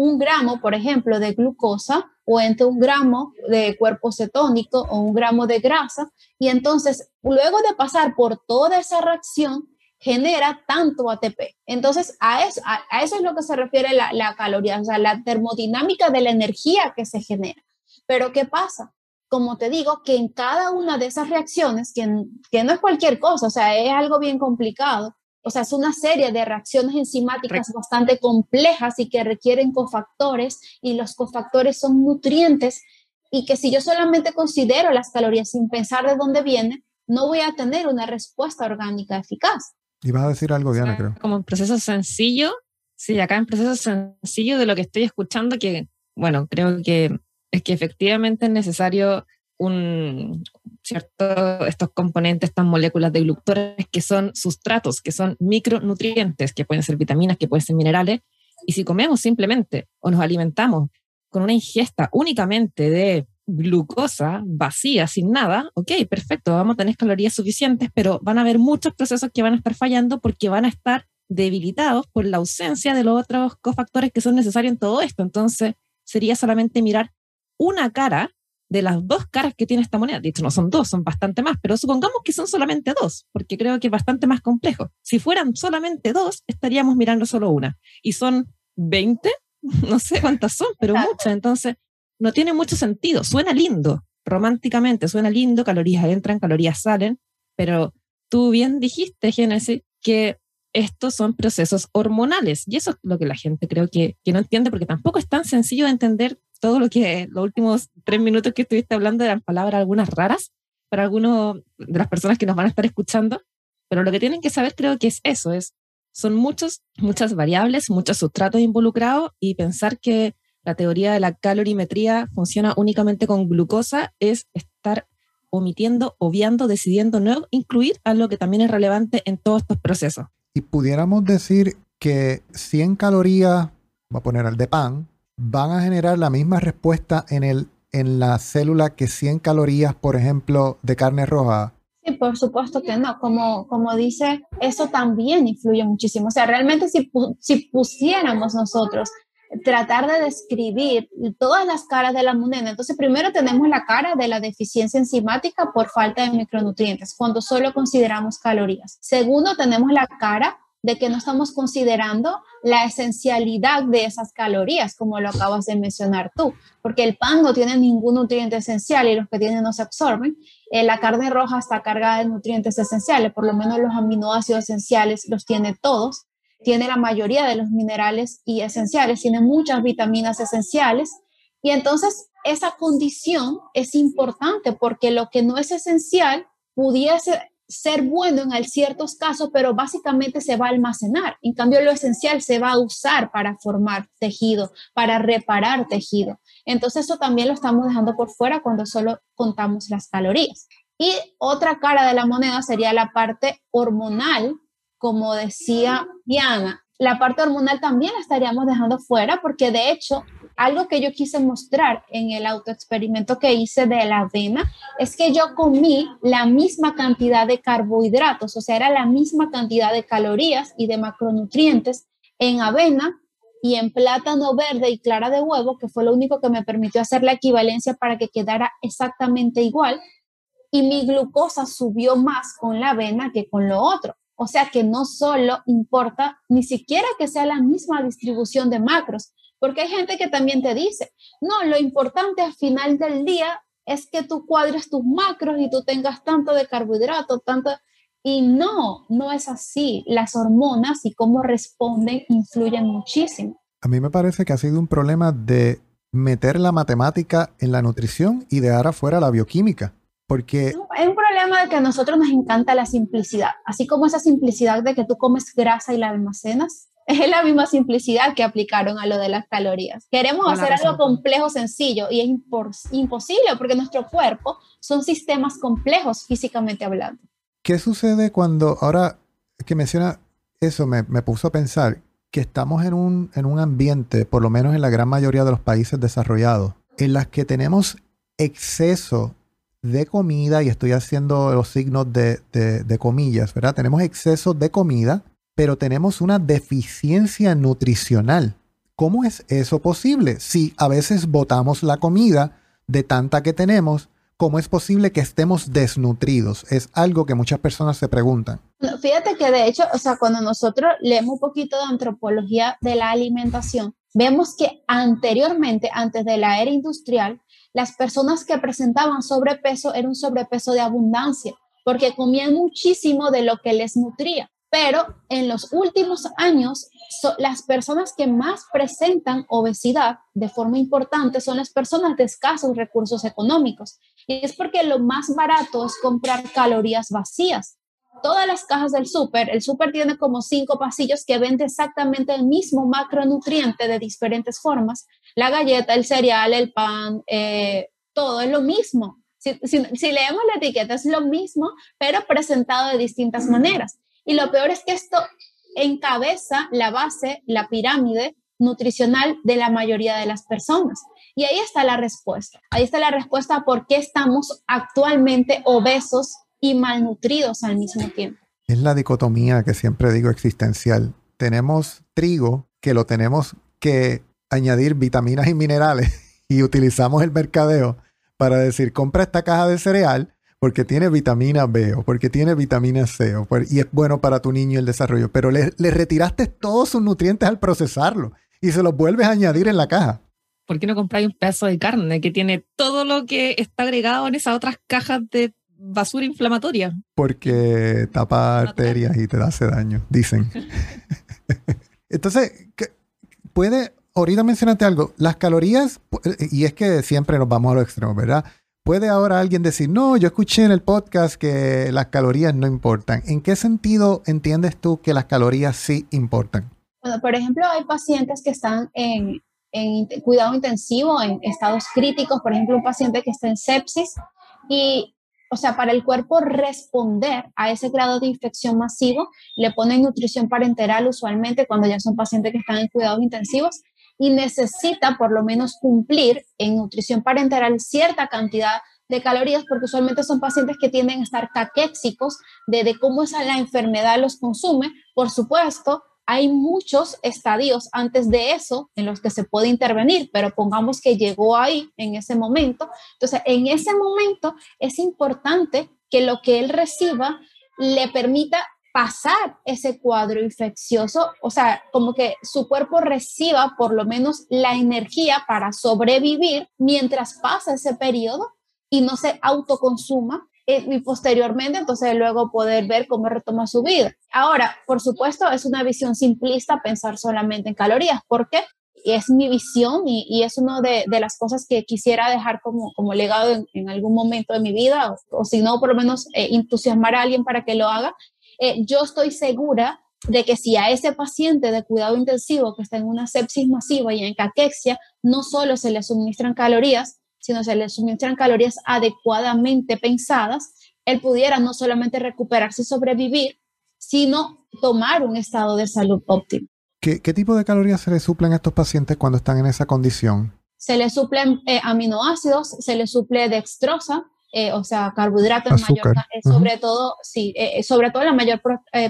un gramo, por ejemplo, de glucosa o entre un gramo de cuerpo cetónico o un gramo de grasa. Y entonces, luego de pasar por toda esa reacción, genera tanto ATP. Entonces, a eso, es lo que se refiere la, la, caloría, o sea, la termodinámica de la energía que se genera. Pero, ¿qué pasa? Como te digo, que en cada una de esas reacciones, que, que no es cualquier cosa, o sea, es algo bien complicado, o sea, es una serie de reacciones enzimáticas bastante complejas y que requieren cofactores y los cofactores son nutrientes y que si yo solamente considero las calorías sin pensar de dónde viene, no voy a tener una respuesta orgánica eficaz. Y vas a decir algo, Diana, creo. Como un proceso sencillo, sí, acá en proceso sencillo de lo que estoy escuchando, que, bueno, creo que es que efectivamente es necesario un, ¿cierto? Estos componentes, estas moléculas de gluctores que son sustratos, que son micronutrientes, que pueden ser vitaminas, que pueden ser minerales. Y si comemos simplemente o nos alimentamos con una ingesta únicamente de glucosa vacía, sin nada, ok, perfecto, vamos a tener calorías suficientes, pero van a haber muchos procesos que van a estar fallando porque van a estar debilitados por la ausencia de los otros cofactores que son necesarios en todo esto. Entonces, sería solamente mirar una cara de las dos caras que tiene esta moneda. De hecho, no son dos, son bastante más, pero supongamos que son solamente dos, porque creo que es bastante más complejo. Si fueran solamente dos, estaríamos mirando solo una. Y son 20, no sé cuántas son, pero muchas. Entonces, no tiene mucho sentido. Suena lindo, románticamente, suena lindo, calorías entran, calorías salen, pero tú bien dijiste, Génesis, que estos son procesos hormonales. Y eso es lo que la gente creo que, que no entiende, porque tampoco es tan sencillo de entender todo lo que los últimos tres minutos que estuviste hablando eran palabras algunas raras para algunos de las personas que nos van a estar escuchando, pero lo que tienen que saber creo que es eso, es son muchos, muchas variables, muchos sustratos involucrados y pensar que la teoría de la calorimetría funciona únicamente con glucosa es estar omitiendo, obviando, decidiendo no incluir algo que también es relevante en todos estos procesos. Y pudiéramos decir que 100 calorías, voy a poner al de pan, van a generar la misma respuesta en, el, en la célula que 100 calorías, por ejemplo, de carne roja? Sí, por supuesto que no. Como, como dice, eso también influye muchísimo. O sea, realmente si, si pusiéramos nosotros tratar de describir todas las caras de la moneda. Entonces, primero tenemos la cara de la deficiencia enzimática por falta de micronutrientes, cuando solo consideramos calorías. Segundo, tenemos la cara de que no estamos considerando la esencialidad de esas calorías, como lo acabas de mencionar tú, porque el pan no tiene ningún nutriente esencial y los que tienen no se absorben. Eh, la carne roja está cargada de nutrientes esenciales, por lo menos los aminoácidos esenciales los tiene todos, tiene la mayoría de los minerales y esenciales, tiene muchas vitaminas esenciales. Y entonces esa condición es importante porque lo que no es esencial pudiese ser bueno en ciertos casos, pero básicamente se va a almacenar. En cambio, lo esencial se va a usar para formar tejido, para reparar tejido. Entonces, eso también lo estamos dejando por fuera cuando solo contamos las calorías. Y otra cara de la moneda sería la parte hormonal, como decía Diana. La parte hormonal también la estaríamos dejando fuera porque de hecho algo que yo quise mostrar en el autoexperimento que hice de la avena es que yo comí la misma cantidad de carbohidratos, o sea, era la misma cantidad de calorías y de macronutrientes en avena y en plátano verde y clara de huevo, que fue lo único que me permitió hacer la equivalencia para que quedara exactamente igual. Y mi glucosa subió más con la avena que con lo otro. O sea que no solo importa ni siquiera que sea la misma distribución de macros, porque hay gente que también te dice, no, lo importante al final del día es que tú cuadres tus macros y tú tengas tanto de carbohidratos, tanto... Y no, no es así. Las hormonas y cómo responden influyen muchísimo. A mí me parece que ha sido un problema de meter la matemática en la nutrición y dejar afuera la bioquímica. Porque... es un problema de que a nosotros nos encanta la simplicidad. Así como esa simplicidad de que tú comes grasa y la almacenas, Es la misma simplicidad que aplicaron a lo de las calorías. Queremos hacer algo complejo, sencillo, y es imposible porque nuestro cuerpo son sistemas complejos físicamente hablando. ¿Qué sucede cuando, ahora que menciona eso, me, me puso a pensar que estamos en un, en un ambiente, por lo menos en la gran mayoría de los países desarrollados, en las que tenemos exceso de comida, y estoy haciendo los signos de, de, comillas, ¿verdad? Tenemos exceso de comida, pero tenemos una deficiencia nutricional. ¿Cómo es eso posible? Si a veces botamos la comida de tanta que tenemos, ¿cómo es posible que estemos desnutridos? Es algo que muchas personas se preguntan. Fíjate que de hecho, o sea, cuando nosotros leemos un poquito de antropología de la alimentación, vemos que anteriormente, antes de la era industrial, las personas que presentaban sobrepeso era un sobrepeso de abundancia, porque comían muchísimo de lo que les nutría. Pero en los últimos años, las personas que más presentan obesidad de forma importante son las personas de escasos recursos económicos. Y es porque lo más barato es comprar calorías vacías todas las cajas del súper, el súper tiene como cinco pasillos que vende exactamente el mismo macronutriente de diferentes formas. La galleta, el cereal, el pan, eh, todo es lo mismo. Si, leemos la etiqueta es lo mismo, pero presentado de distintas maneras. Y lo peor es que esto encabeza la base, la pirámide nutricional de la mayoría de las personas. Y ahí está la respuesta. Ahí está la respuesta a por qué estamos actualmente obesos y malnutridos al mismo tiempo. Es la dicotomía que siempre digo existencial. Tenemos trigo que lo tenemos que añadir vitaminas y minerales y utilizamos el mercadeo para decir, compra esta caja de cereal porque tiene vitamina B o porque tiene vitamina C y es bueno para tu niño el desarrollo, pero le, le retiraste todos sus nutrientes al procesarlo y se los vuelves a añadir en la caja. ¿Por qué no compráis un pedazo de carne que tiene todo lo que está agregado en esas otras cajas de basura inflamatoria. Porque tapa arterias y te hace daño, dicen. Entonces, puede, ahorita mencionaste algo, las calorías, y es que siempre nos vamos a lo extremo, ¿verdad? Puede ahora alguien decir, no, yo escuché en el podcast que las calorías no importan. ¿En qué sentido entiendes tú que las calorías sí importan? Bueno, por ejemplo, hay pacientes que están en, en cuidado intensivo, en estados críticos, por ejemplo, un paciente que está en sepsis y o sea, para el cuerpo responder a ese grado de infección masivo, le ponen nutrición parenteral usualmente cuando ya son pacientes que están en cuidados intensivos y necesita por lo menos cumplir en nutrición parenteral cierta cantidad de calorías porque usualmente son pacientes que tienden a estar caquéxicos de, cómo esa la enfermedad los consume. Por supuesto, hay muchos estadios antes de eso en los que se puede intervenir, pero pongamos que llegó ahí en ese momento. Entonces, en ese momento es importante que lo que él reciba le permita pasar ese cuadro infeccioso, o sea, como que su cuerpo reciba por lo menos la energía para sobrevivir mientras pasa ese periodo y no se autoconsuma eh, y posteriormente entonces luego poder ver cómo retoma su vida. Ahora, por supuesto, es una visión simplista pensar solamente en calorías, porque es mi visión y, es una de, las cosas que quisiera dejar como, como legado en, algún momento de mi vida, o, si no, por lo menos eh, entusiasmar a alguien para que lo haga. Eh, yo estoy segura de que si a ese paciente de cuidado intensivo que está en una sepsis masiva y en caquexia, no solo se le suministran calorías, sino se le suministran calorías adecuadamente pensadas, él pudiera no solamente recuperarse y sobrevivir, sino tomar un estado de salud óptimo. ¿Qué, tipo de calorías se le suplen a estos pacientes cuando están en esa condición? Se le suplen eh, aminoácidos, se le suple dextrosa, eh, o sea, carbohidratos mayor, eh, sobre todo, sí, sobre todo la mayor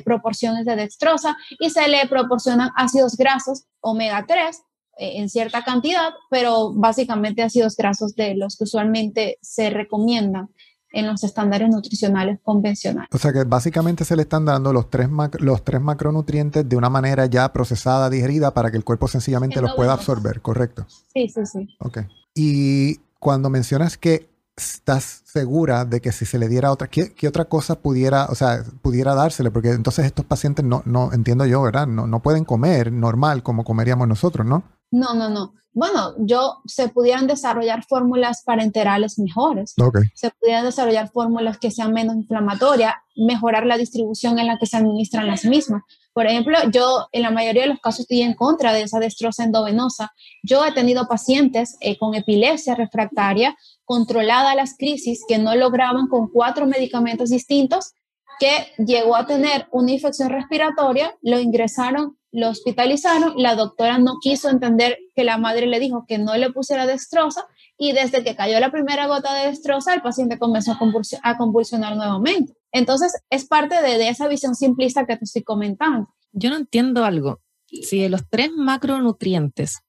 proporción es de dextrosa y se le proporcionan ácidos grasos omega 3 eh, en cierta cantidad, pero básicamente ácidos grasos de los que usualmente se recomiendan en los estándares nutricionales convencionales. O sea que básicamente se le están dando los tres, los tres macronutrientes de una manera ya procesada, digerida, para que el cuerpo sencillamente los pueda absorber, ¿correcto? Sí, sí, sí. Ok. Y cuando mencionas que estás segura de que si se le diera otra, ¿qué, otra cosa pudiera, o sea, pudiera dársele? Porque entonces estos pacientes no, no entiendo yo, ¿verdad? No, no pueden comer normal como comeríamos nosotros, ¿no? No, no, no. Bueno, yo se pudieran desarrollar fórmulas parenterales mejores. Se pudieran desarrollar fórmulas que sean menos inflamatorias, mejorar la distribución en la que se administran las mismas. Por ejemplo, yo en la mayoría de los casos estoy en contra de esa destroza endovenosa. Yo he tenido pacientes eh, con epilepsia refractaria controlada las crisis que no lograban con cuatro medicamentos distintos que llegó a tener una infección respiratoria, lo ingresaron, lo hospitalizaron, la doctora no quiso entender que la madre le dijo que no le pusiera destroza y desde que cayó la primera gota de destroza, el paciente comenzó a, convulsionar nuevamente. Entonces, es parte de, de esa visión simplista que te estoy comentando. Yo no entiendo algo. Si de los tres macronutrientes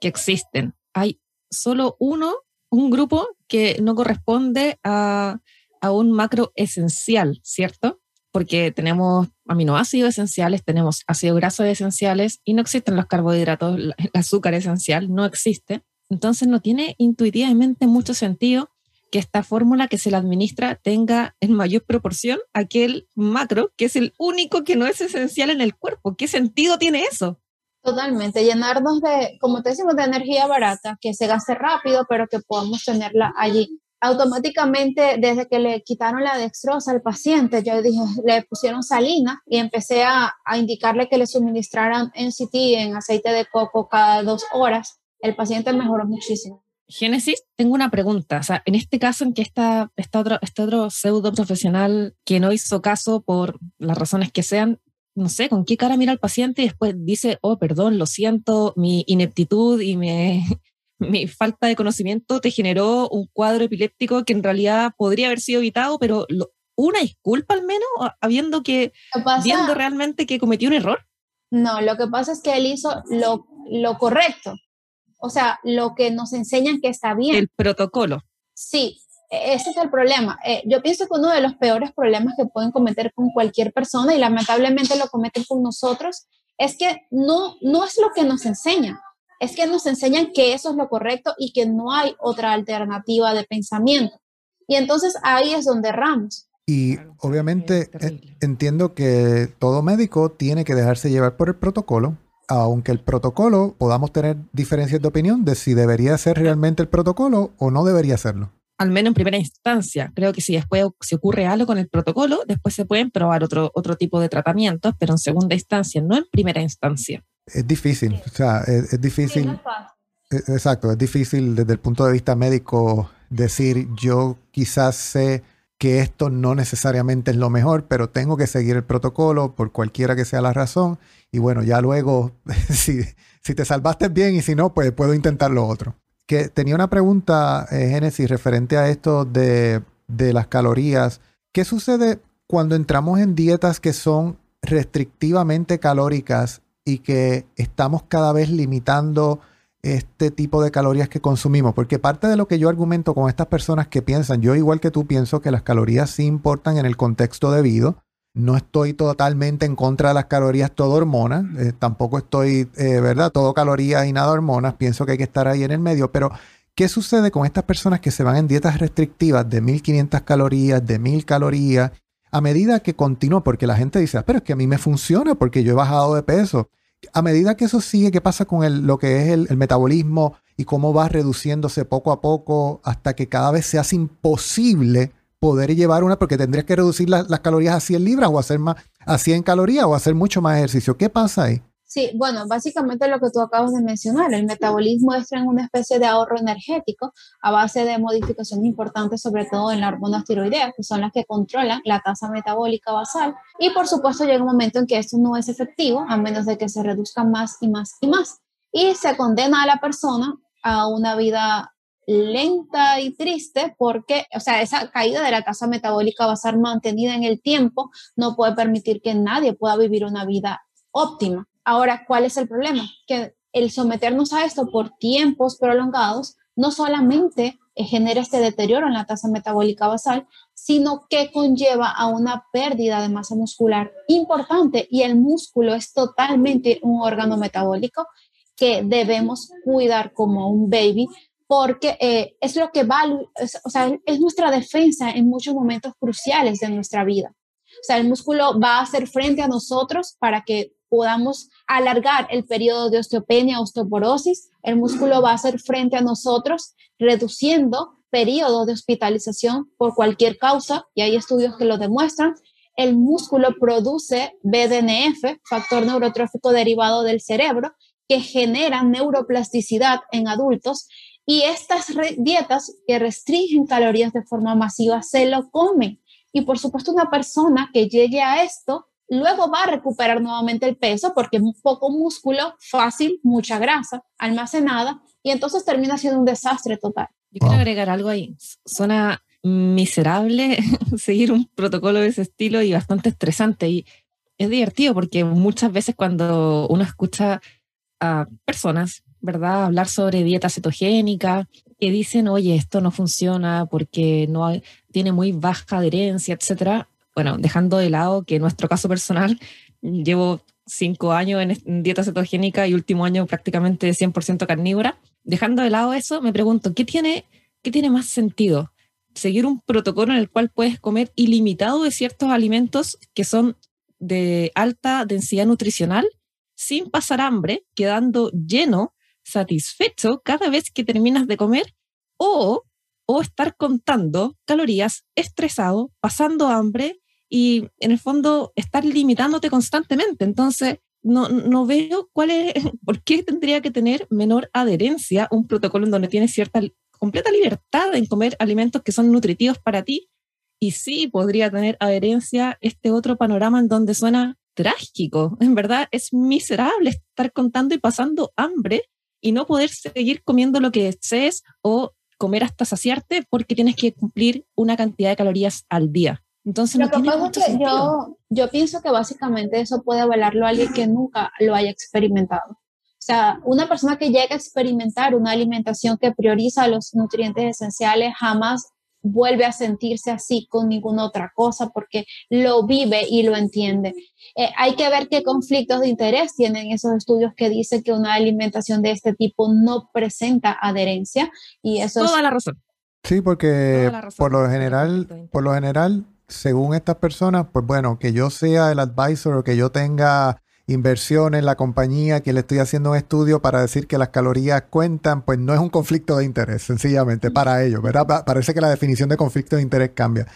que existen, hay solo uno, un grupo que no corresponde a a un macro esencial, ¿cierto? Porque tenemos aminoácidos esenciales, tenemos ácidos grasos esenciales y no existen los carbohidratos, el azúcar esencial no existe. Entonces no tiene intuitivamente mucho sentido que esta fórmula que se la administra tenga en mayor proporción aquel macro, que es el único que no es esencial en el cuerpo. ¿Qué sentido tiene eso? Totalmente, llenarnos de, como te decimos, de energía barata, que se gaste rápido, pero que podamos tenerla allí automáticamente desde que le quitaron la dextrosa al paciente, yo dije, le pusieron salina y empecé a, indicarle que le suministraran NCT en aceite de coco cada dos horas. El paciente mejoró muchísimo. Génesis, tengo una pregunta. O sea, en este caso en que está, está otro, este otro pseudo profesional que no hizo caso por las razones que sean, no sé, con qué cara mira al paciente y después dice, oh, perdón, lo siento, mi ineptitud y me, mi falta de conocimiento te generó un cuadro epiléptico que en realidad podría haber sido evitado, pero una disculpa al menos, habiendo que, viendo realmente que cometió un error. No, lo que pasa es que él hizo lo, lo correcto, o sea, lo que nos enseñan que está bien. El protocolo. Sí, ese es el problema. Eh, yo pienso que uno de los peores problemas que pueden cometer con cualquier persona, y lamentablemente lo cometen con nosotros, es que no, no es lo que nos enseñan es que nos enseñan que eso es lo correcto y que no hay otra alternativa de pensamiento. Y entonces ahí es donde erramos. Y obviamente entiendo que todo médico tiene que dejarse llevar por el protocolo, aunque el protocolo podamos tener diferencias de opinión de si debería ser realmente el protocolo o no debería serlo. Al menos en primera instancia. Creo que si después se ocurre algo con el protocolo, después se pueden probar otro, otro tipo de tratamientos, pero en segunda instancia, no en primera instancia es difícil, o sea, es, difícil. E, exacto, es difícil desde el punto de vista médico decir yo quizás sé que esto no necesariamente es lo mejor, pero tengo que seguir el protocolo por cualquiera que sea la razón. Y bueno, ya luego, si, si te salvaste bien y si no, pues puedo intentar lo otro. Que tenía una pregunta, eh, Génesis, referente a esto de, de las calorías. ¿Qué sucede cuando entramos en dietas que son restrictivamente calóricas y que estamos cada vez limitando este tipo de calorías que consumimos, porque parte de lo que yo argumento con estas personas que piensan, yo igual que tú pienso que las calorías sí importan en el contexto debido, no estoy totalmente en contra de las calorías todo hormonas, eh, tampoco estoy, eh, ¿verdad? Todo calorías y nada hormonas, pienso que hay que estar ahí en el medio, pero ¿qué sucede con estas personas que se van en dietas restrictivas de 1500 calorías, de 1000 calorías, a medida que continúa, porque la gente dice, ah, pero es que a mí me funciona porque yo he bajado de peso a medida que eso sigue, ¿qué pasa con el, lo que es el, metabolismo y cómo va reduciéndose poco a poco hasta que cada vez se hace imposible poder llevar una, porque tendrías que reducir las calorías a 100 libras o hacer más a 100 calorías o hacer mucho más ejercicio? ¿Qué pasa ahí? Sí, bueno, básicamente lo que tú acabas de mencionar, el metabolismo es una especie de ahorro energético a base de modificaciones importantes, sobre todo en las hormonas tiroideas, que son las que controlan la tasa metabólica basal. Y por supuesto llega un momento en que esto no es efectivo, a menos de que se reduzca más y más y más. Y se condena a la persona a una vida lenta y triste porque, o sea, esa caída de la tasa metabólica basal mantenida en el tiempo no puede permitir que nadie pueda vivir una vida óptima. Ahora, ¿cuál es el problema? Que el someternos a esto por tiempos prolongados no solamente genera este deterioro en la tasa metabólica basal, sino que conlleva a una pérdida de masa muscular importante y el músculo es totalmente un órgano metabólico que debemos cuidar como un baby porque eh, es lo que va, o sea, es nuestra defensa en muchos momentos cruciales de nuestra vida. O sea, el músculo va a hacer frente a nosotros para que podamos alargar el periodo de osteopenia, osteoporosis, el músculo va a hacer frente a nosotros, reduciendo periodo de hospitalización por cualquier causa, y hay estudios que lo demuestran. El músculo produce BDNF, factor neurotrófico derivado del cerebro, que genera neuroplasticidad en adultos y estas dietas que restringen calorías de forma masiva se lo comen. Y por supuesto una persona que llegue a esto luego va a recuperar nuevamente el peso porque poco músculo, fácil, mucha grasa almacenada y entonces termina siendo un desastre total. Yo quiero agregar algo ahí. Suena miserable seguir un protocolo de ese estilo y bastante estresante y es divertido porque muchas veces cuando uno escucha a personas, ¿verdad? Hablar sobre dieta cetogénica, que dicen, oye, esto no funciona porque no tiene muy baja adherencia, etcétera. Bueno, dejando de lado que en nuestro caso personal llevo cinco años en dieta cetogénica y último año prácticamente 100% carnívora. Dejando de lado eso, me pregunto, ¿qué tiene, ¿qué tiene más sentido? ¿Seguir un protocolo en el cual puedes comer ilimitado de ciertos alimentos que son de alta densidad nutricional sin pasar hambre, quedando lleno, satisfecho cada vez que terminas de comer, o, o estar contando calorías, estresado, pasando hambre y en el fondo estar limitándote constantemente. Entonces, no, no veo cuál es, por qué tendría que tener menor adherencia un protocolo en donde tienes cierta completa libertad en comer alimentos que son nutritivos para ti. Y sí podría tener adherencia este otro panorama en donde suena trágico. En verdad es miserable estar contando y pasando hambre y no poder seguir comiendo lo que desees o comer hasta saciarte porque tienes que cumplir una cantidad de calorías al día. Entonces, que pasa es que yo, yo pienso que básicamente eso puede avalarlo a alguien que nunca lo haya experimentado. O sea, una persona que llega a experimentar una alimentación que prioriza los nutrientes esenciales jamás vuelve a sentirse así con ninguna otra cosa porque lo vive y lo entiende. Eh, hay que ver qué conflictos de interés tienen esos estudios que dicen que una alimentación de este tipo no presenta adherencia y eso toda la razón. Sí, porque por lo general, por lo general, según estas personas, pues bueno, que yo sea el advisor o que yo tenga inversión en la compañía, que le estoy haciendo un estudio para decir que las calorías cuentan, pues no es un conflicto de interés, sencillamente, para ellos, ¿verdad? Parece que la definición de conflicto de interés cambia.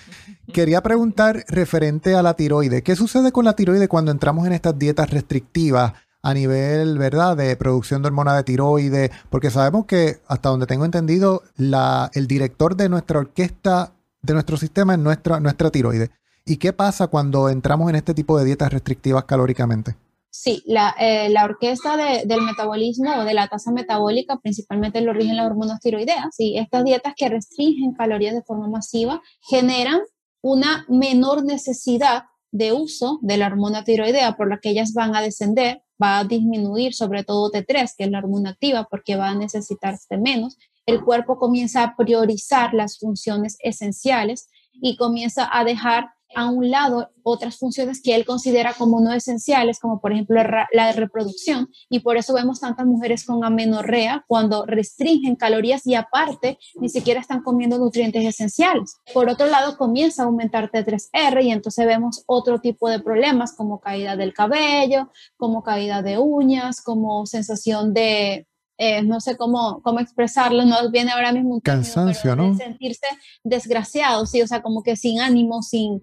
Quería preguntar referente a la tiroide, ¿qué sucede con la tiroide cuando entramos en estas dietas restrictivas? a nivel, ¿verdad?, de producción de hormona de tiroide, porque sabemos que, hasta donde tengo entendido, la, el director de nuestra orquesta, de nuestro sistema es nuestra, nuestra tiroide. ¿Y qué pasa cuando entramos en este tipo de dietas restrictivas calóricamente? Sí, la, eh, orquesta del metabolismo o de la tasa metabólica principalmente lo rigen las hormonas tiroideas y estas dietas que restringen calorías de forma masiva generan una menor necesidad de uso de la hormona tiroidea por la que ellas van a descender, va a disminuir sobre todo T3, que es la hormona activa, porque va a necesitarse menos. El cuerpo comienza a priorizar las funciones esenciales y comienza a dejar a un lado otras funciones que él considera como no esenciales, como por ejemplo la reproducción, y por eso vemos tantas mujeres con amenorrea cuando restringen calorías y aparte ni siquiera están comiendo nutrientes esenciales. Por otro lado, comienza a aumentar T3R y entonces vemos otro tipo de problemas como caída del cabello, como caída de uñas, como sensación de eh, no sé cómo, cómo expresarlo, no viene ahora mismo un cansancio, ¿no? sentirse desgraciado, sí, o sea, como que sin ánimo, sin,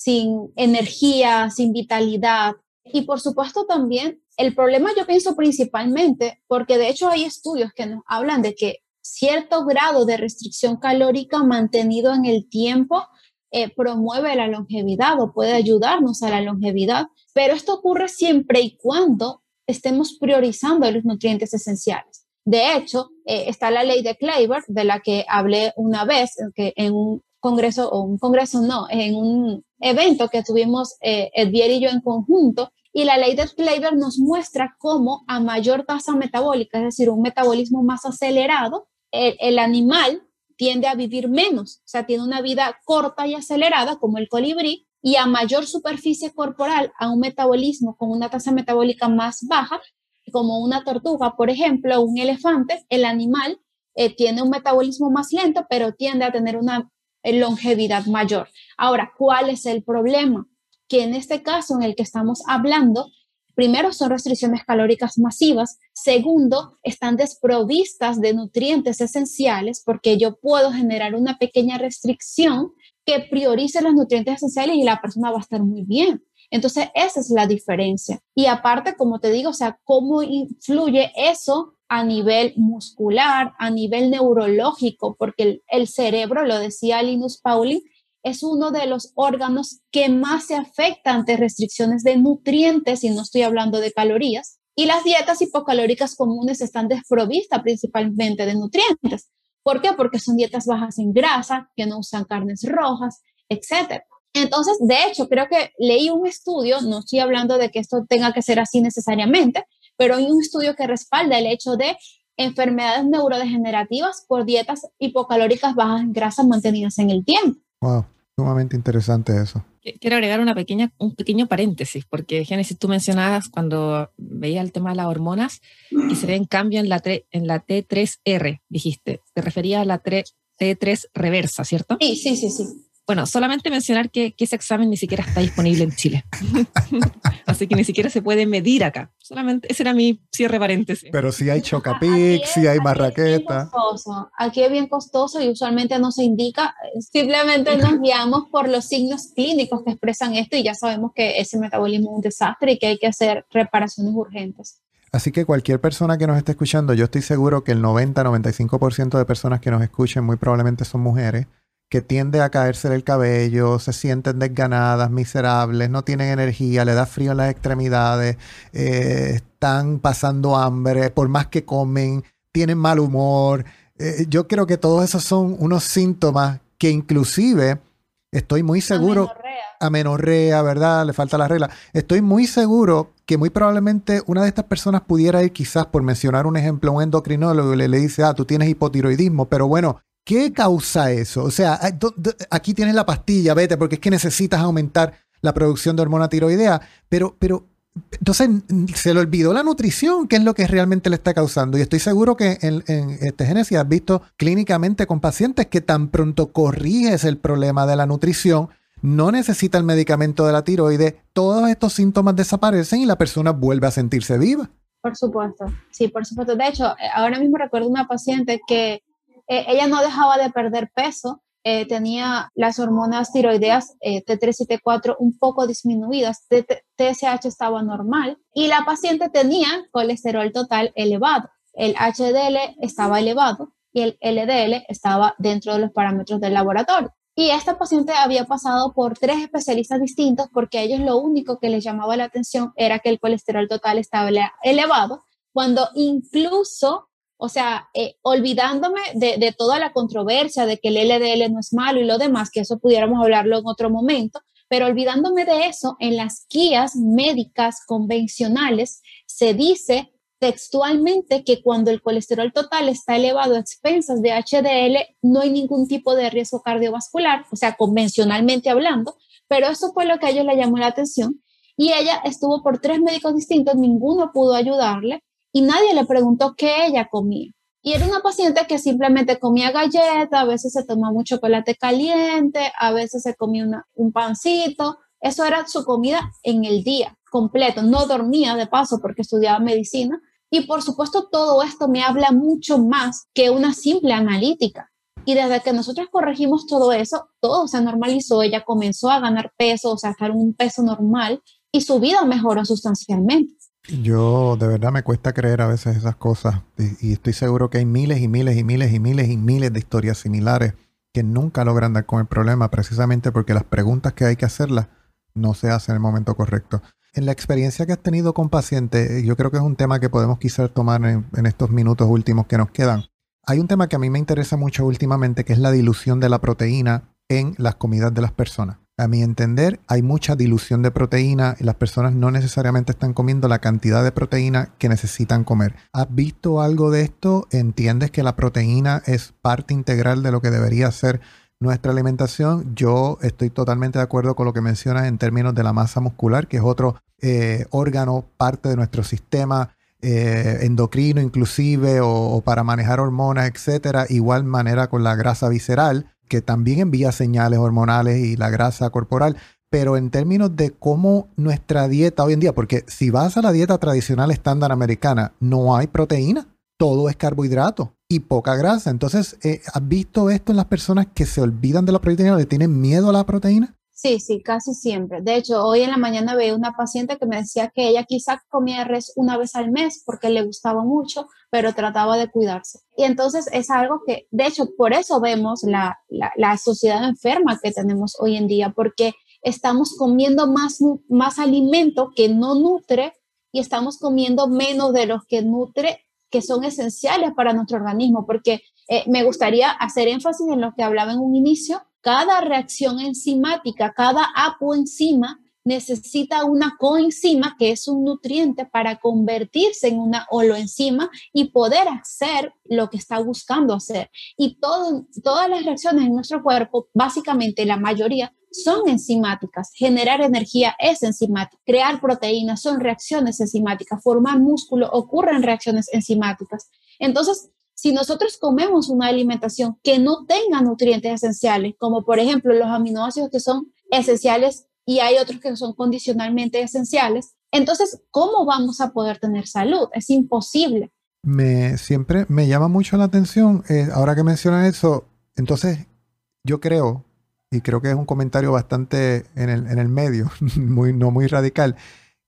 sin energía, sin vitalidad. Y por supuesto también el problema yo pienso principalmente, porque de hecho hay estudios que nos hablan de que cierto grado de restricción calórica mantenido en el tiempo eh, promueve la longevidad o puede ayudarnos a la longevidad, pero esto ocurre siempre y cuando estemos priorizando los nutrientes esenciales. De hecho, eh, está la ley de Kleiber, de la que hablé una vez, que en un congreso, o un congreso no, en un evento que tuvimos eh, Edvier y yo en conjunto, y la ley de Kleiber nos muestra cómo a mayor tasa metabólica, es decir, un metabolismo más acelerado, el, animal tiende a vivir menos, o sea, tiene una vida corta y acelerada como el colibrí, y a mayor superficie corporal, a un metabolismo con una tasa metabólica más baja, como una tortuga, por ejemplo, un elefante, el animal eh, tiene un metabolismo más lento, pero tiende a tener una longevidad mayor. Ahora, ¿cuál es el problema? Que en este caso en el que estamos hablando, primero, son restricciones calóricas masivas. Segundo, están desprovistas de nutrientes esenciales porque yo puedo generar una pequeña restricción que priorice los nutrientes esenciales y la persona va a estar muy bien. Entonces, esa es la diferencia. Y aparte, como te digo, o sea, cómo influye eso a nivel muscular, a nivel neurológico, porque el, cerebro, lo decía Linus Pauling, es uno de los órganos que más se afecta ante restricciones de nutrientes, y no estoy hablando de calorías, y las dietas hipocalóricas comunes están desprovistas principalmente de nutrientes. ¿Por qué? Porque son dietas bajas en grasa, que no usan carnes rojas, etc. Entonces, de hecho, creo que leí un estudio, no estoy hablando de que esto tenga que ser así necesariamente, pero hay un estudio que respalda el hecho de enfermedades neurodegenerativas por dietas hipocalóricas bajas en grasa mantenidas en el tiempo. Wow, sumamente interesante eso. Quiero agregar una pequeña, un pequeño paréntesis, porque Génesis, tú mencionabas cuando veía el tema de las hormonas que se ven cambio en la, en la T3R, dijiste. Te refería a la T3 reversa, ¿cierto? Sí, sí, sí, sí. Bueno, solamente mencionar que, ese examen ni siquiera está disponible en Chile. Así que ni siquiera se puede medir acá. Solamente ese era mi cierre paréntesis. Pero si hay Chocapic, si hay marraqueta. Aquí es bien costoso y usualmente no se indica. Simplemente nos guiamos por los signos clínicos que expresan esto y ya sabemos que ese metabolismo es un desastre y que hay que hacer reparaciones urgentes. Así que cualquier persona que nos esté escuchando, yo estoy seguro que el 90-95% de personas que nos escuchen muy probablemente son mujeres que tiende a caerse el cabello, se sienten desganadas, miserables, no tienen energía, le da frío en las extremidades, eh, están pasando hambre, por más que comen, tienen mal humor. Eh, yo creo que todos esos son unos síntomas que inclusive estoy muy seguro... Amenorrea, ¿verdad? Le falta la regla. Estoy muy seguro que muy probablemente una de estas personas pudiera ir quizás, por mencionar un ejemplo, un endocrinólogo y le, le dice, ah, tú tienes hipotiroidismo, pero bueno, ¿Qué causa eso? O sea, aquí tienes la pastilla, vete, porque es que necesitas aumentar la producción de hormona tiroidea, pero, pero entonces se le olvidó la nutrición, que es lo que realmente le está causando. Y estoy seguro que en, este Génesis has visto clínicamente con pacientes que tan pronto corriges el problema de la nutrición, no necesita el medicamento de la tiroides, todos estos síntomas desaparecen y la persona vuelve a sentirse viva. Por supuesto, sí, por supuesto. De hecho, ahora mismo recuerdo una paciente que eh, ella no dejaba de perder peso, eh, tenía las hormonas tiroideas eh, T3 y T4 un poco disminuidas, TSH estaba normal y la paciente tenía colesterol total elevado, el HDL estaba elevado y el LDL estaba dentro de los parámetros del laboratorio. Y esta paciente había pasado por tres especialistas distintos porque a ellos lo único que les llamaba la atención era que el colesterol total estaba elevado, cuando incluso o sea, eh, olvidándome de, toda la controversia de que el LDL no es malo y lo demás, que eso pudiéramos hablarlo en otro momento, pero olvidándome de eso, en las guías médicas convencionales se dice textualmente que cuando el colesterol total está elevado a expensas de HDL, no hay ningún tipo de riesgo cardiovascular, o sea, convencionalmente hablando, pero eso fue lo que a ellos le llamó la atención. Y ella estuvo por tres médicos distintos, ninguno pudo ayudarle y nadie le preguntó qué ella comía. Y era una paciente que simplemente comía galleta, a veces se tomaba un chocolate caliente, a veces se comía un pancito. Eso era su comida en el día completo. No dormía de paso porque estudiaba medicina. Y por supuesto todo esto me habla mucho más que una simple analítica. Y desde que nosotros corregimos todo eso, todo se normalizó. Ella comenzó a ganar peso, o sea, estar un peso normal y su vida mejoró sustancialmente. Yo de verdad me cuesta creer a veces esas cosas y, estoy seguro que hay miles y miles y miles y miles y miles de historias similares que nunca logran dar con el problema precisamente porque las preguntas que hay que hacerlas no se hacen en el momento correcto. En la experiencia que has tenido con pacientes, yo creo que es un tema que podemos quizás tomar en, en estos minutos últimos que nos quedan. Hay un tema que a mí me interesa mucho últimamente que es la dilución de la proteína en las comidas de las personas. A mi entender, hay mucha dilución de proteína y las personas no necesariamente están comiendo la cantidad de proteína que necesitan comer. ¿Has visto algo de esto? ¿Entiendes que la proteína es parte integral de lo que debería ser nuestra alimentación? Yo estoy totalmente de acuerdo con lo que mencionas en términos de la masa muscular, que es otro eh, órgano, parte de nuestro sistema eh, endocrino inclusive o, o, para manejar hormonas, etcétera. Igual manera con la grasa visceral que también envía señales hormonales y la grasa corporal, pero en términos de cómo nuestra dieta hoy en día, porque si vas a la dieta tradicional estándar americana, no hay proteína, todo es carbohidrato y poca grasa. Entonces, eh, ¿has visto esto en las personas que se olvidan de la proteína, le tienen miedo a la proteína? Sí, sí, casi siempre. De hecho, hoy en la mañana veía una paciente que me decía que ella quizá comía res una vez al mes porque le gustaba mucho, pero trataba de cuidarse. Y entonces es algo que, de hecho, por eso vemos la, la, sociedad enferma que tenemos hoy en día, porque estamos comiendo más, más alimento que no nutre y estamos comiendo menos de los que nutre que son esenciales para nuestro organismo, porque eh, me gustaría hacer énfasis en lo que hablaba en un inicio, cada reacción enzimática, cada apoenzima necesita una coenzima, que es un nutriente, para convertirse en una holoenzima y poder hacer lo que está buscando hacer. Y todas las reacciones en nuestro cuerpo, básicamente la mayoría, son enzimáticas. Generar energía es enzimática. Crear proteínas son reacciones enzimáticas. Formar músculo ocurren reacciones enzimáticas. Entonces, si nosotros comemos una alimentación que no tenga nutrientes esenciales, como por ejemplo los aminoácidos que son esenciales y hay otros que son condicionalmente esenciales, entonces, ¿cómo vamos a poder tener salud? Es imposible. Me siempre me llama mucho la atención, eh, ahora que mencionan eso, entonces yo creo, y creo que es un comentario bastante en el, en el medio, muy, no muy radical,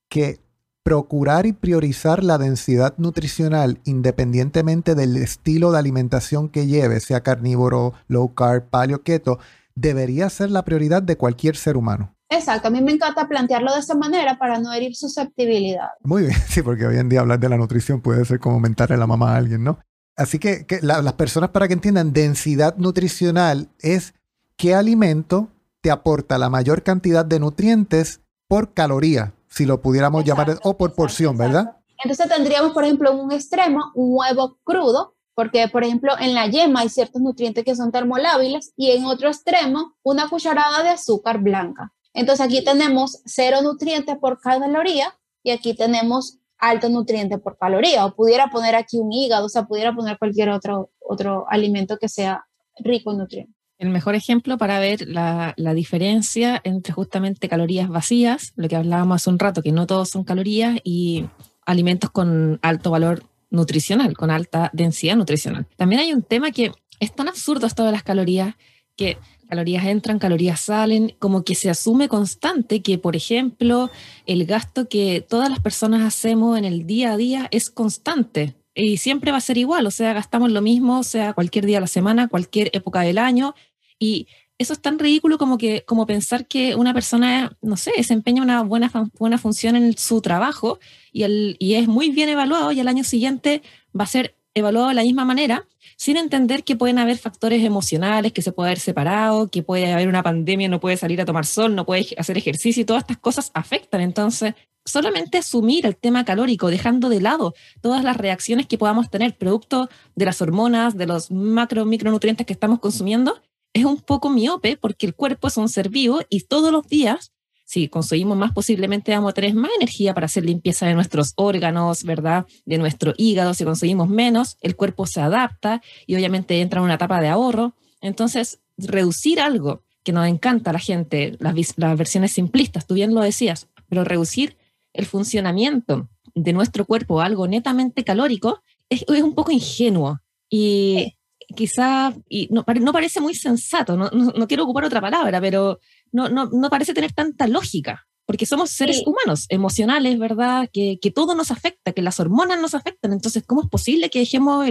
que procurar y priorizar la densidad nutricional independientemente del estilo de alimentación que lleve, sea carnívoro, low carb, paleo, keto, debería ser la prioridad de cualquier ser humano. Exacto, a mí me encanta plantearlo de esa manera para no herir susceptibilidad. Muy bien, sí, porque hoy en día hablar de la nutrición puede ser como mentarle la mamá a alguien, ¿no? Así que, las personas para que entiendan, densidad nutricional es qué alimento te aporta la mayor cantidad de nutrientes por caloría si lo pudiéramos llamar, o por porción, ¿verdad? Entonces tendríamos, por ejemplo, en un extremo un huevo crudo, porque, por ejemplo, en la yema hay ciertos nutrientes que son termolábiles, y en otro extremo, una cucharada de azúcar blanca. Entonces aquí tenemos cero nutrientes por caloría y aquí tenemos alto nutriente por caloría. O pudiera poner aquí un hígado, o sea, pudiera poner cualquier otro, otro alimento que sea rico en nutrientes el mejor ejemplo para ver la, diferencia entre justamente calorías vacías, lo que hablábamos hace un rato, que no todos son calorías, y alimentos con alto valor nutricional, con alta densidad nutricional. También hay un tema que es tan absurdo esto de las calorías, que calorías entran, calorías salen, como que se asume constante que, por ejemplo, el gasto que todas las personas hacemos en el día a día es constante y siempre va a ser igual, o sea, gastamos lo mismo, sea cualquier día de la semana, cualquier época del año, y eso es tan ridículo como, que, como pensar que una persona, no sé, desempeña una buena, buena función en su trabajo y, el, y es muy bien evaluado y al año siguiente va a ser evaluado de la misma manera, sin entender que pueden haber factores emocionales, que se puede haber separado, que puede haber una pandemia, no puede salir a tomar sol, no puede hacer ejercicio y todas estas cosas afectan. Entonces, solamente asumir el tema calórico, dejando de lado todas las reacciones que podamos tener producto de las hormonas, de los macro micronutrientes que estamos consumiendo, es un poco miope porque el cuerpo es un ser vivo y todos los días, si consumimos más, posiblemente vamos a tener más energía para hacer limpieza de nuestros órganos, ¿verdad? De nuestro hígado. Si consumimos menos, el cuerpo se adapta y obviamente entra en una etapa de ahorro. Entonces, reducir algo que nos encanta a la gente, las, versiones simplistas, tú bien lo decías, pero reducir el funcionamiento de nuestro cuerpo a algo netamente calórico es un poco ingenuo. Y quizá, y no, no, parece muy sensato, no, no, quiero ocupar otra palabra, pero no, no, parece tener tanta lógica, porque somos seres humanos, emocionales, ¿verdad? Que, que, todo nos afecta, que las hormonas nos afectan. Entonces, ¿cómo es posible que dejemos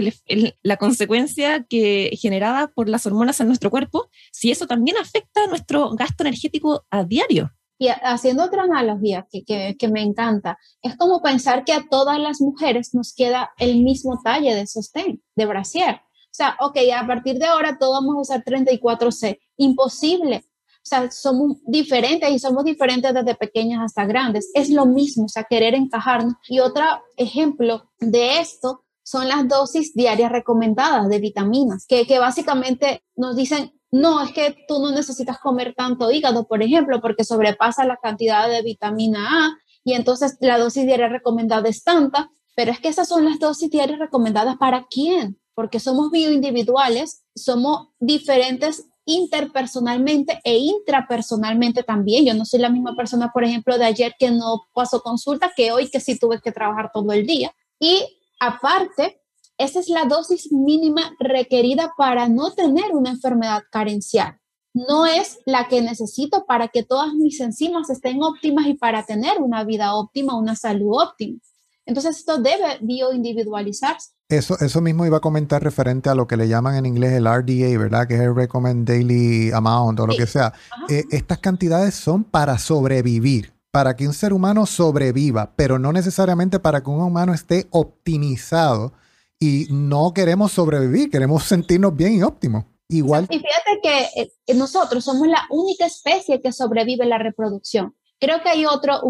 la consecuencia que generada por las hormonas en nuestro cuerpo si eso también afecta nuestro gasto energético a diario? Y haciendo otra analogía que, que, que, me encanta, es como pensar que a todas las mujeres nos queda el mismo talle de sostén, de brasier. O sea, ok, a partir de ahora todos vamos a usar 34C. Imposible. O sea, somos diferentes y somos diferentes desde pequeñas hasta grandes. Es lo mismo, o sea, querer encajarnos. Y otro ejemplo de esto son las dosis diarias recomendadas de vitaminas, que, que básicamente nos dicen, no, es que tú no necesitas comer tanto hígado, por ejemplo, porque sobrepasa la cantidad de vitamina A y entonces la dosis diaria recomendada es tanta, pero es que esas son las dosis diarias recomendadas para quién? Porque somos bioindividuales, somos diferentes interpersonalmente e intrapersonalmente también. Yo no soy la misma persona, por ejemplo, de ayer que no pasó consulta que hoy que sí tuve que trabajar todo el día. Y aparte, esa es la dosis mínima requerida para no tener una enfermedad carencial. No es la que necesito para que todas mis enzimas estén óptimas y para tener una vida óptima, una salud óptima. Entonces, esto debe bioindividualizarse. Eso, eso mismo iba a comentar referente a lo que le llaman en inglés el RDA, ¿verdad? Que es el Recommend Daily Amount o lo que sea. Eh, estas cantidades son para sobrevivir, para que un ser humano sobreviva, pero no necesariamente para que un humano esté optimizado y no queremos sobrevivir, queremos sentirnos bien y óptimos. Igual. Y fíjate que eh, nosotros somos la única especie que sobrevive la reproducción. Creo que hay otro,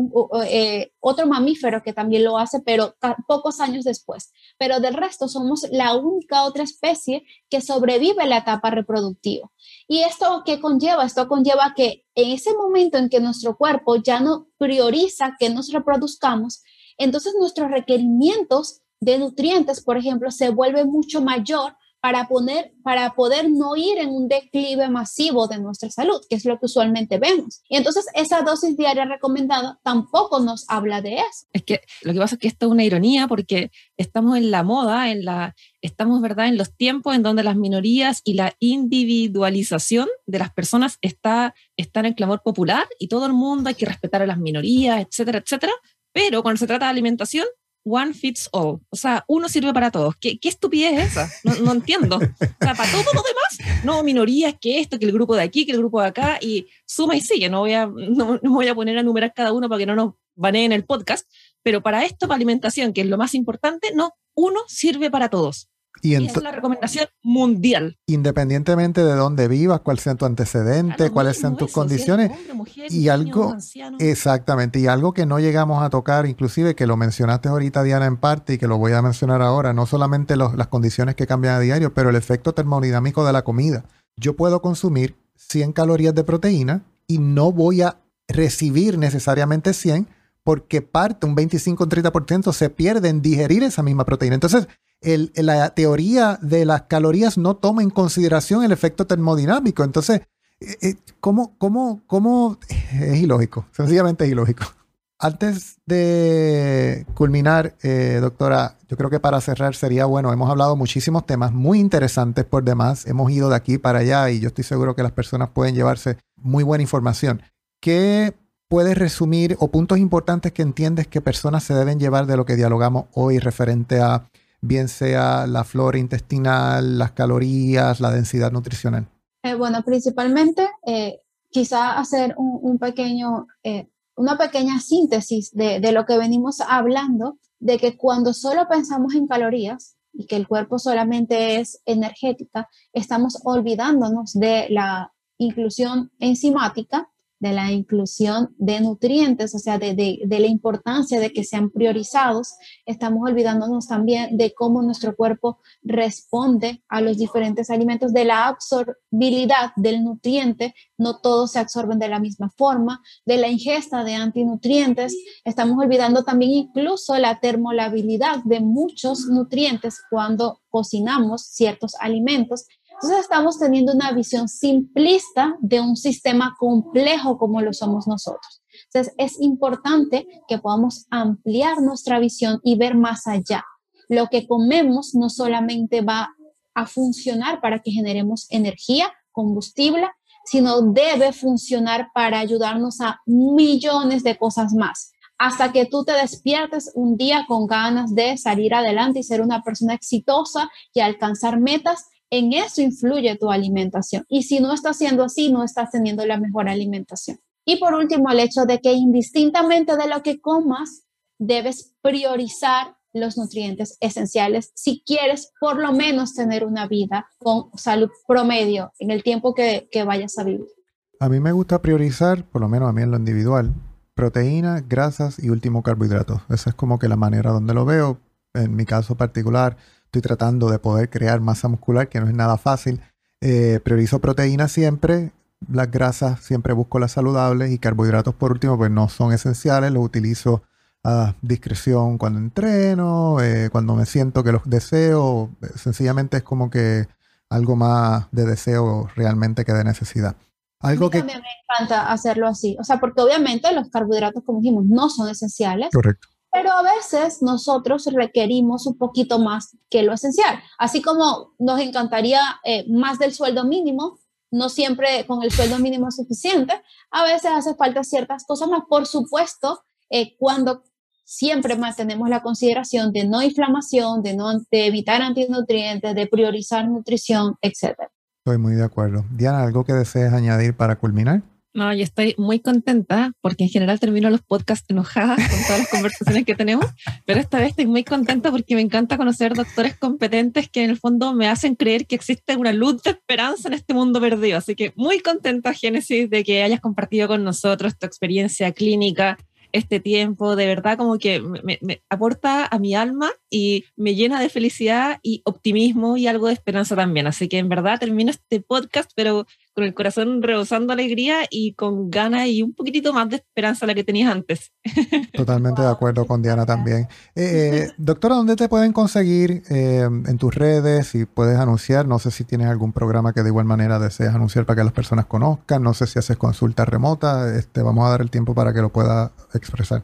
eh, otro mamífero que también lo hace, pero pocos años después. Pero del resto somos la única otra especie que sobrevive la etapa reproductiva. ¿Y esto qué conlleva? Esto conlleva que en ese momento en que nuestro cuerpo ya no prioriza que nos reproduzcamos, entonces nuestros requerimientos de nutrientes, por ejemplo, se vuelven mucho mayor para, poner, para poder no ir en un declive masivo de nuestra salud, que es lo que usualmente vemos. Y entonces esa dosis diaria recomendada tampoco nos habla de eso. Es que lo que pasa es que esto es una ironía porque estamos en la moda, en la, estamos ¿verdad? en los tiempos en donde las minorías y la individualización de las personas está, está en clamor popular y todo el mundo hay que respetar a las minorías, etcétera, etcétera. Pero cuando se trata de alimentación, one fits all. O sea, uno sirve para todos. ¿Qué, qué estupidez es esa? No, entiendo. O sea, para todo lo demás, no, minorías, que esto, que el grupo de aquí, que el grupo de acá, y suma y sigue. No voy a, no, voy a poner a numerar cada uno para que no nos baneen el podcast, pero para esto, para alimentación, que es lo más importante, no, uno sirve para todos. Y es la recomendación mundial. Independientemente de dónde vivas, cuál sea tu antecedente, cuáles sean tus condiciones. y algo, exactamente, y algo que no llegamos a tocar, inclusive que lo mencionaste ahorita, Diana, en parte, y que lo voy a mencionar ahora, no solamente las condiciones que cambian a diario, pero el efecto termodinámico de la comida. Yo puedo consumir 100 calorías de proteína y no voy a recibir necesariamente 100 porque parte, un 25 30% se pierde en digerir esa misma proteína. Entonces, la teoría de las calorías no toma en consideración el efecto termodinámico. Entonces, eh, eh, ¿cómo, cómo, cómo? Es ilógico, sencillamente es ilógico. Antes de culminar, eh, doctora, yo creo que para cerrar sería bueno, hemos hablado muchísimos temas muy interesantes por demás, hemos ido de aquí para allá y yo estoy seguro que las personas pueden llevarse muy buena información. ¿Qué puedes resumir o puntos importantes que entiendes que personas se deben llevar de lo que dialogamos hoy referente a bien sea la flora intestinal, las calorías, la densidad nutricional? Eh, bueno, principalmente eh, quizá hacer un, pequeño, eh, una pequeña síntesis de, de lo que venimos hablando, de que cuando solo pensamos en calorías y que el cuerpo solamente es energética, estamos olvidándonos de la inclusión enzimática de la inclusión de nutrientes, o sea, de, la importancia de que sean priorizados, estamos olvidándonos también de cómo nuestro cuerpo responde a los diferentes alimentos, de la absorbilidad del nutriente, no todos se absorben de la misma forma, de la ingesta de antinutrientes, estamos olvidando también incluso la termolabilidad de muchos nutrientes cuando cocinamos ciertos alimentos entonces estamos teniendo una visión simplista de un sistema complejo como lo somos nosotros. Entonces es importante que podamos ampliar nuestra visión y ver más allá. Lo que comemos no solamente va a funcionar para que generemos energía, combustible, sino debe funcionar para ayudarnos a millones de cosas más hasta que tú te despiertes un día con ganas de salir adelante y ser una persona exitosa y alcanzar metas en eso influye tu alimentación. Y si no estás haciendo así, no estás teniendo la mejor alimentación. Y por último, el hecho de que indistintamente de lo que comas, debes priorizar los nutrientes esenciales si quieres por lo menos tener una vida con salud promedio en el tiempo que, que vayas a vivir. A mí me gusta priorizar, por lo menos a mí en lo individual, proteínas, grasas y último carbohidratos. Esa es como que la manera donde lo veo. En mi caso particular, estoy tratando de poder crear masa muscular, que no es nada fácil. Eh, priorizo proteínas siempre, las grasas siempre busco las saludables y carbohidratos por último, pues no son esenciales, los utilizo a discreción cuando entreno, eh, cuando me siento que los deseo, sencillamente es como que algo más de deseo realmente que de necesidad. Algo que... También me encanta hacerlo así, o sea, porque obviamente los carbohidratos, como dijimos, no son esenciales. Correcto. Pero a veces nosotros requerimos un poquito más que lo esencial. Así como nos encantaría eh, más del sueldo mínimo, no siempre con el sueldo mínimo es suficiente, a veces hace falta ciertas cosas más. Por supuesto, eh, cuando siempre mantenemos la consideración de no inflamación, de, no, evitar antinutrientes, de priorizar nutrición, etc. Estoy muy de acuerdo. Diana, ¿algo que desees añadir para culminar? No, yo estoy muy contenta porque en general termino los podcasts enojadas con todas las conversaciones que tenemos, pero esta vez estoy muy contenta porque me encanta conocer doctores competentes que en el fondo me hacen creer que existe una luz de esperanza en este mundo perdido. Así que muy contenta, Génesis, de que hayas compartido con nosotros tu experiencia clínica, este tiempo, de verdad como que me, me, aporta a mi alma y me llena de felicidad y optimismo y algo de esperanza también. Así que en verdad termino este podcast, pero con el corazón rebosando alegría y con ganas y un poquitito más de esperanza la que tenías antes. Totalmente de acuerdo con Diana también. Eh, eh, doctora, ¿dónde te pueden conseguir eh, en tus redes? Si puedes anunciar, no sé si tienes algún programa que de igual manera deseas anunciar para que las personas conozcan, no sé si haces consulta remota, este, vamos a dar el tiempo para que lo pueda expresar.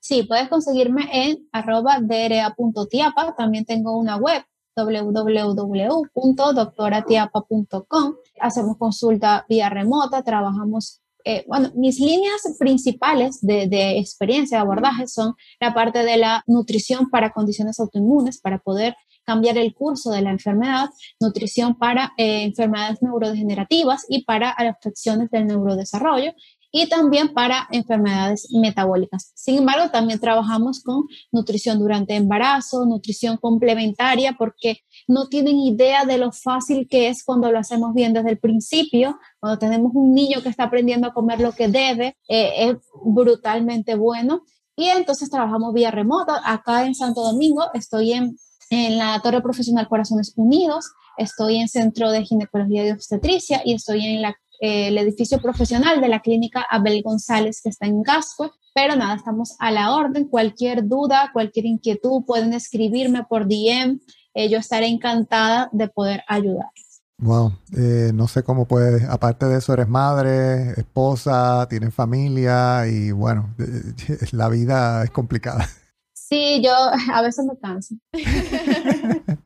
Sí, puedes conseguirme en arroba dra.tiapa, también tengo una web www.doctoratiapa.com. Hacemos consulta vía remota, trabajamos, eh, bueno, mis líneas principales de, de, experiencia, de abordaje son la parte de la nutrición para condiciones autoinmunes, para poder cambiar el curso de la enfermedad, nutrición para eh, enfermedades neurodegenerativas y para afecciones del neurodesarrollo y también para enfermedades metabólicas. Sin embargo, también trabajamos con nutrición durante embarazo, nutrición complementaria, porque no tienen idea de lo fácil que es cuando lo hacemos bien desde el principio, cuando tenemos un niño que está aprendiendo a comer lo que debe, eh, es brutalmente bueno. Y entonces trabajamos vía remota. Acá en Santo Domingo estoy en, en la Torre Profesional Corazones Unidos, estoy en Centro de Ginecología y Obstetricia y estoy en la eh, el edificio profesional de la clínica Abel González que está en Gasco. Pero nada, estamos a la orden. Cualquier duda, cualquier inquietud, pueden escribirme por DM. Eh, yo estaré encantada de poder ayudar. Wow, eh, no sé cómo puedes, aparte de eso, eres madre, esposa, tienes familia y bueno, la vida es complicada. Sí, yo a veces me canso.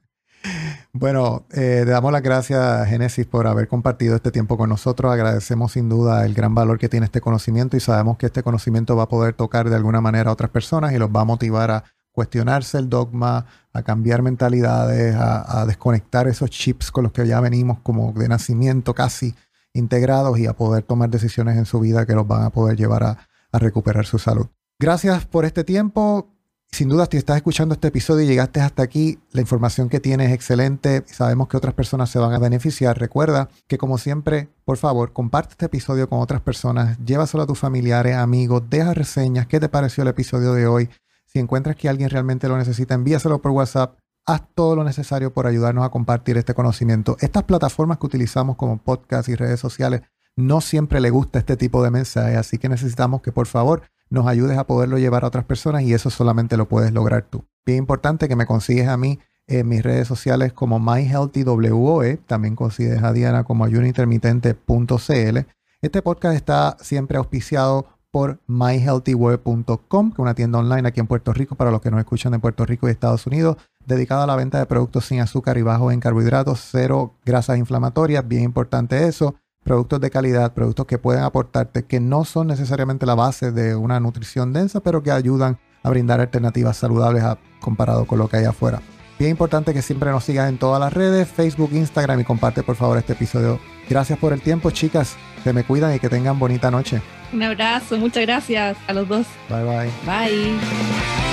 Bueno, eh, damos las gracias a Génesis por haber compartido este tiempo con nosotros. Agradecemos sin duda el gran valor que tiene este conocimiento y sabemos que este conocimiento va a poder tocar de alguna manera a otras personas y los va a motivar a cuestionarse el dogma, a cambiar mentalidades, a, desconectar esos chips con los que ya venimos como de nacimiento casi integrados y a poder tomar decisiones en su vida que los van a poder llevar a recuperar su salud. Gracias por este tiempo. Sin duda, si estás escuchando este episodio y llegaste hasta aquí, la información que tienes es excelente. Sabemos que otras personas se van a beneficiar. Recuerda que, como siempre, por favor, comparte este episodio con otras personas, llévaselo a tus familiares, amigos, deja reseñas. ¿Qué te pareció el episodio de hoy? Si encuentras que alguien realmente lo necesita, envíaselo por WhatsApp. Haz todo lo necesario por ayudarnos a compartir este conocimiento. Estas plataformas que utilizamos como podcast y redes sociales no siempre le gusta este tipo de mensaje, así que necesitamos que por favor nos ayudes a poderlo llevar a otras personas y eso solamente lo puedes lograr tú. Bien importante que me consigues a mí en mis redes sociales como MyHealthyWOE, también consigues a Diana como ayunointermitente.cl. Este podcast está siempre auspiciado por myhealthyWOE.com, que es una tienda online aquí en Puerto Rico para los que nos escuchan de Puerto Rico y Estados Unidos, dedicada a la venta de productos sin azúcar y bajos en carbohidratos, cero grasas inflamatorias, bien importante eso productos de calidad, productos que pueden aportarte, que no son necesariamente la base de una nutrición densa, pero que ayudan a brindar alternativas saludables comparado con lo que hay afuera. Bien importante que siempre nos sigas en todas las redes, Facebook, Instagram y comparte por favor este episodio. Gracias por el tiempo, chicas. Que me cuidan y que tengan bonita noche. Un abrazo, muchas gracias a los dos. Bye bye. Bye.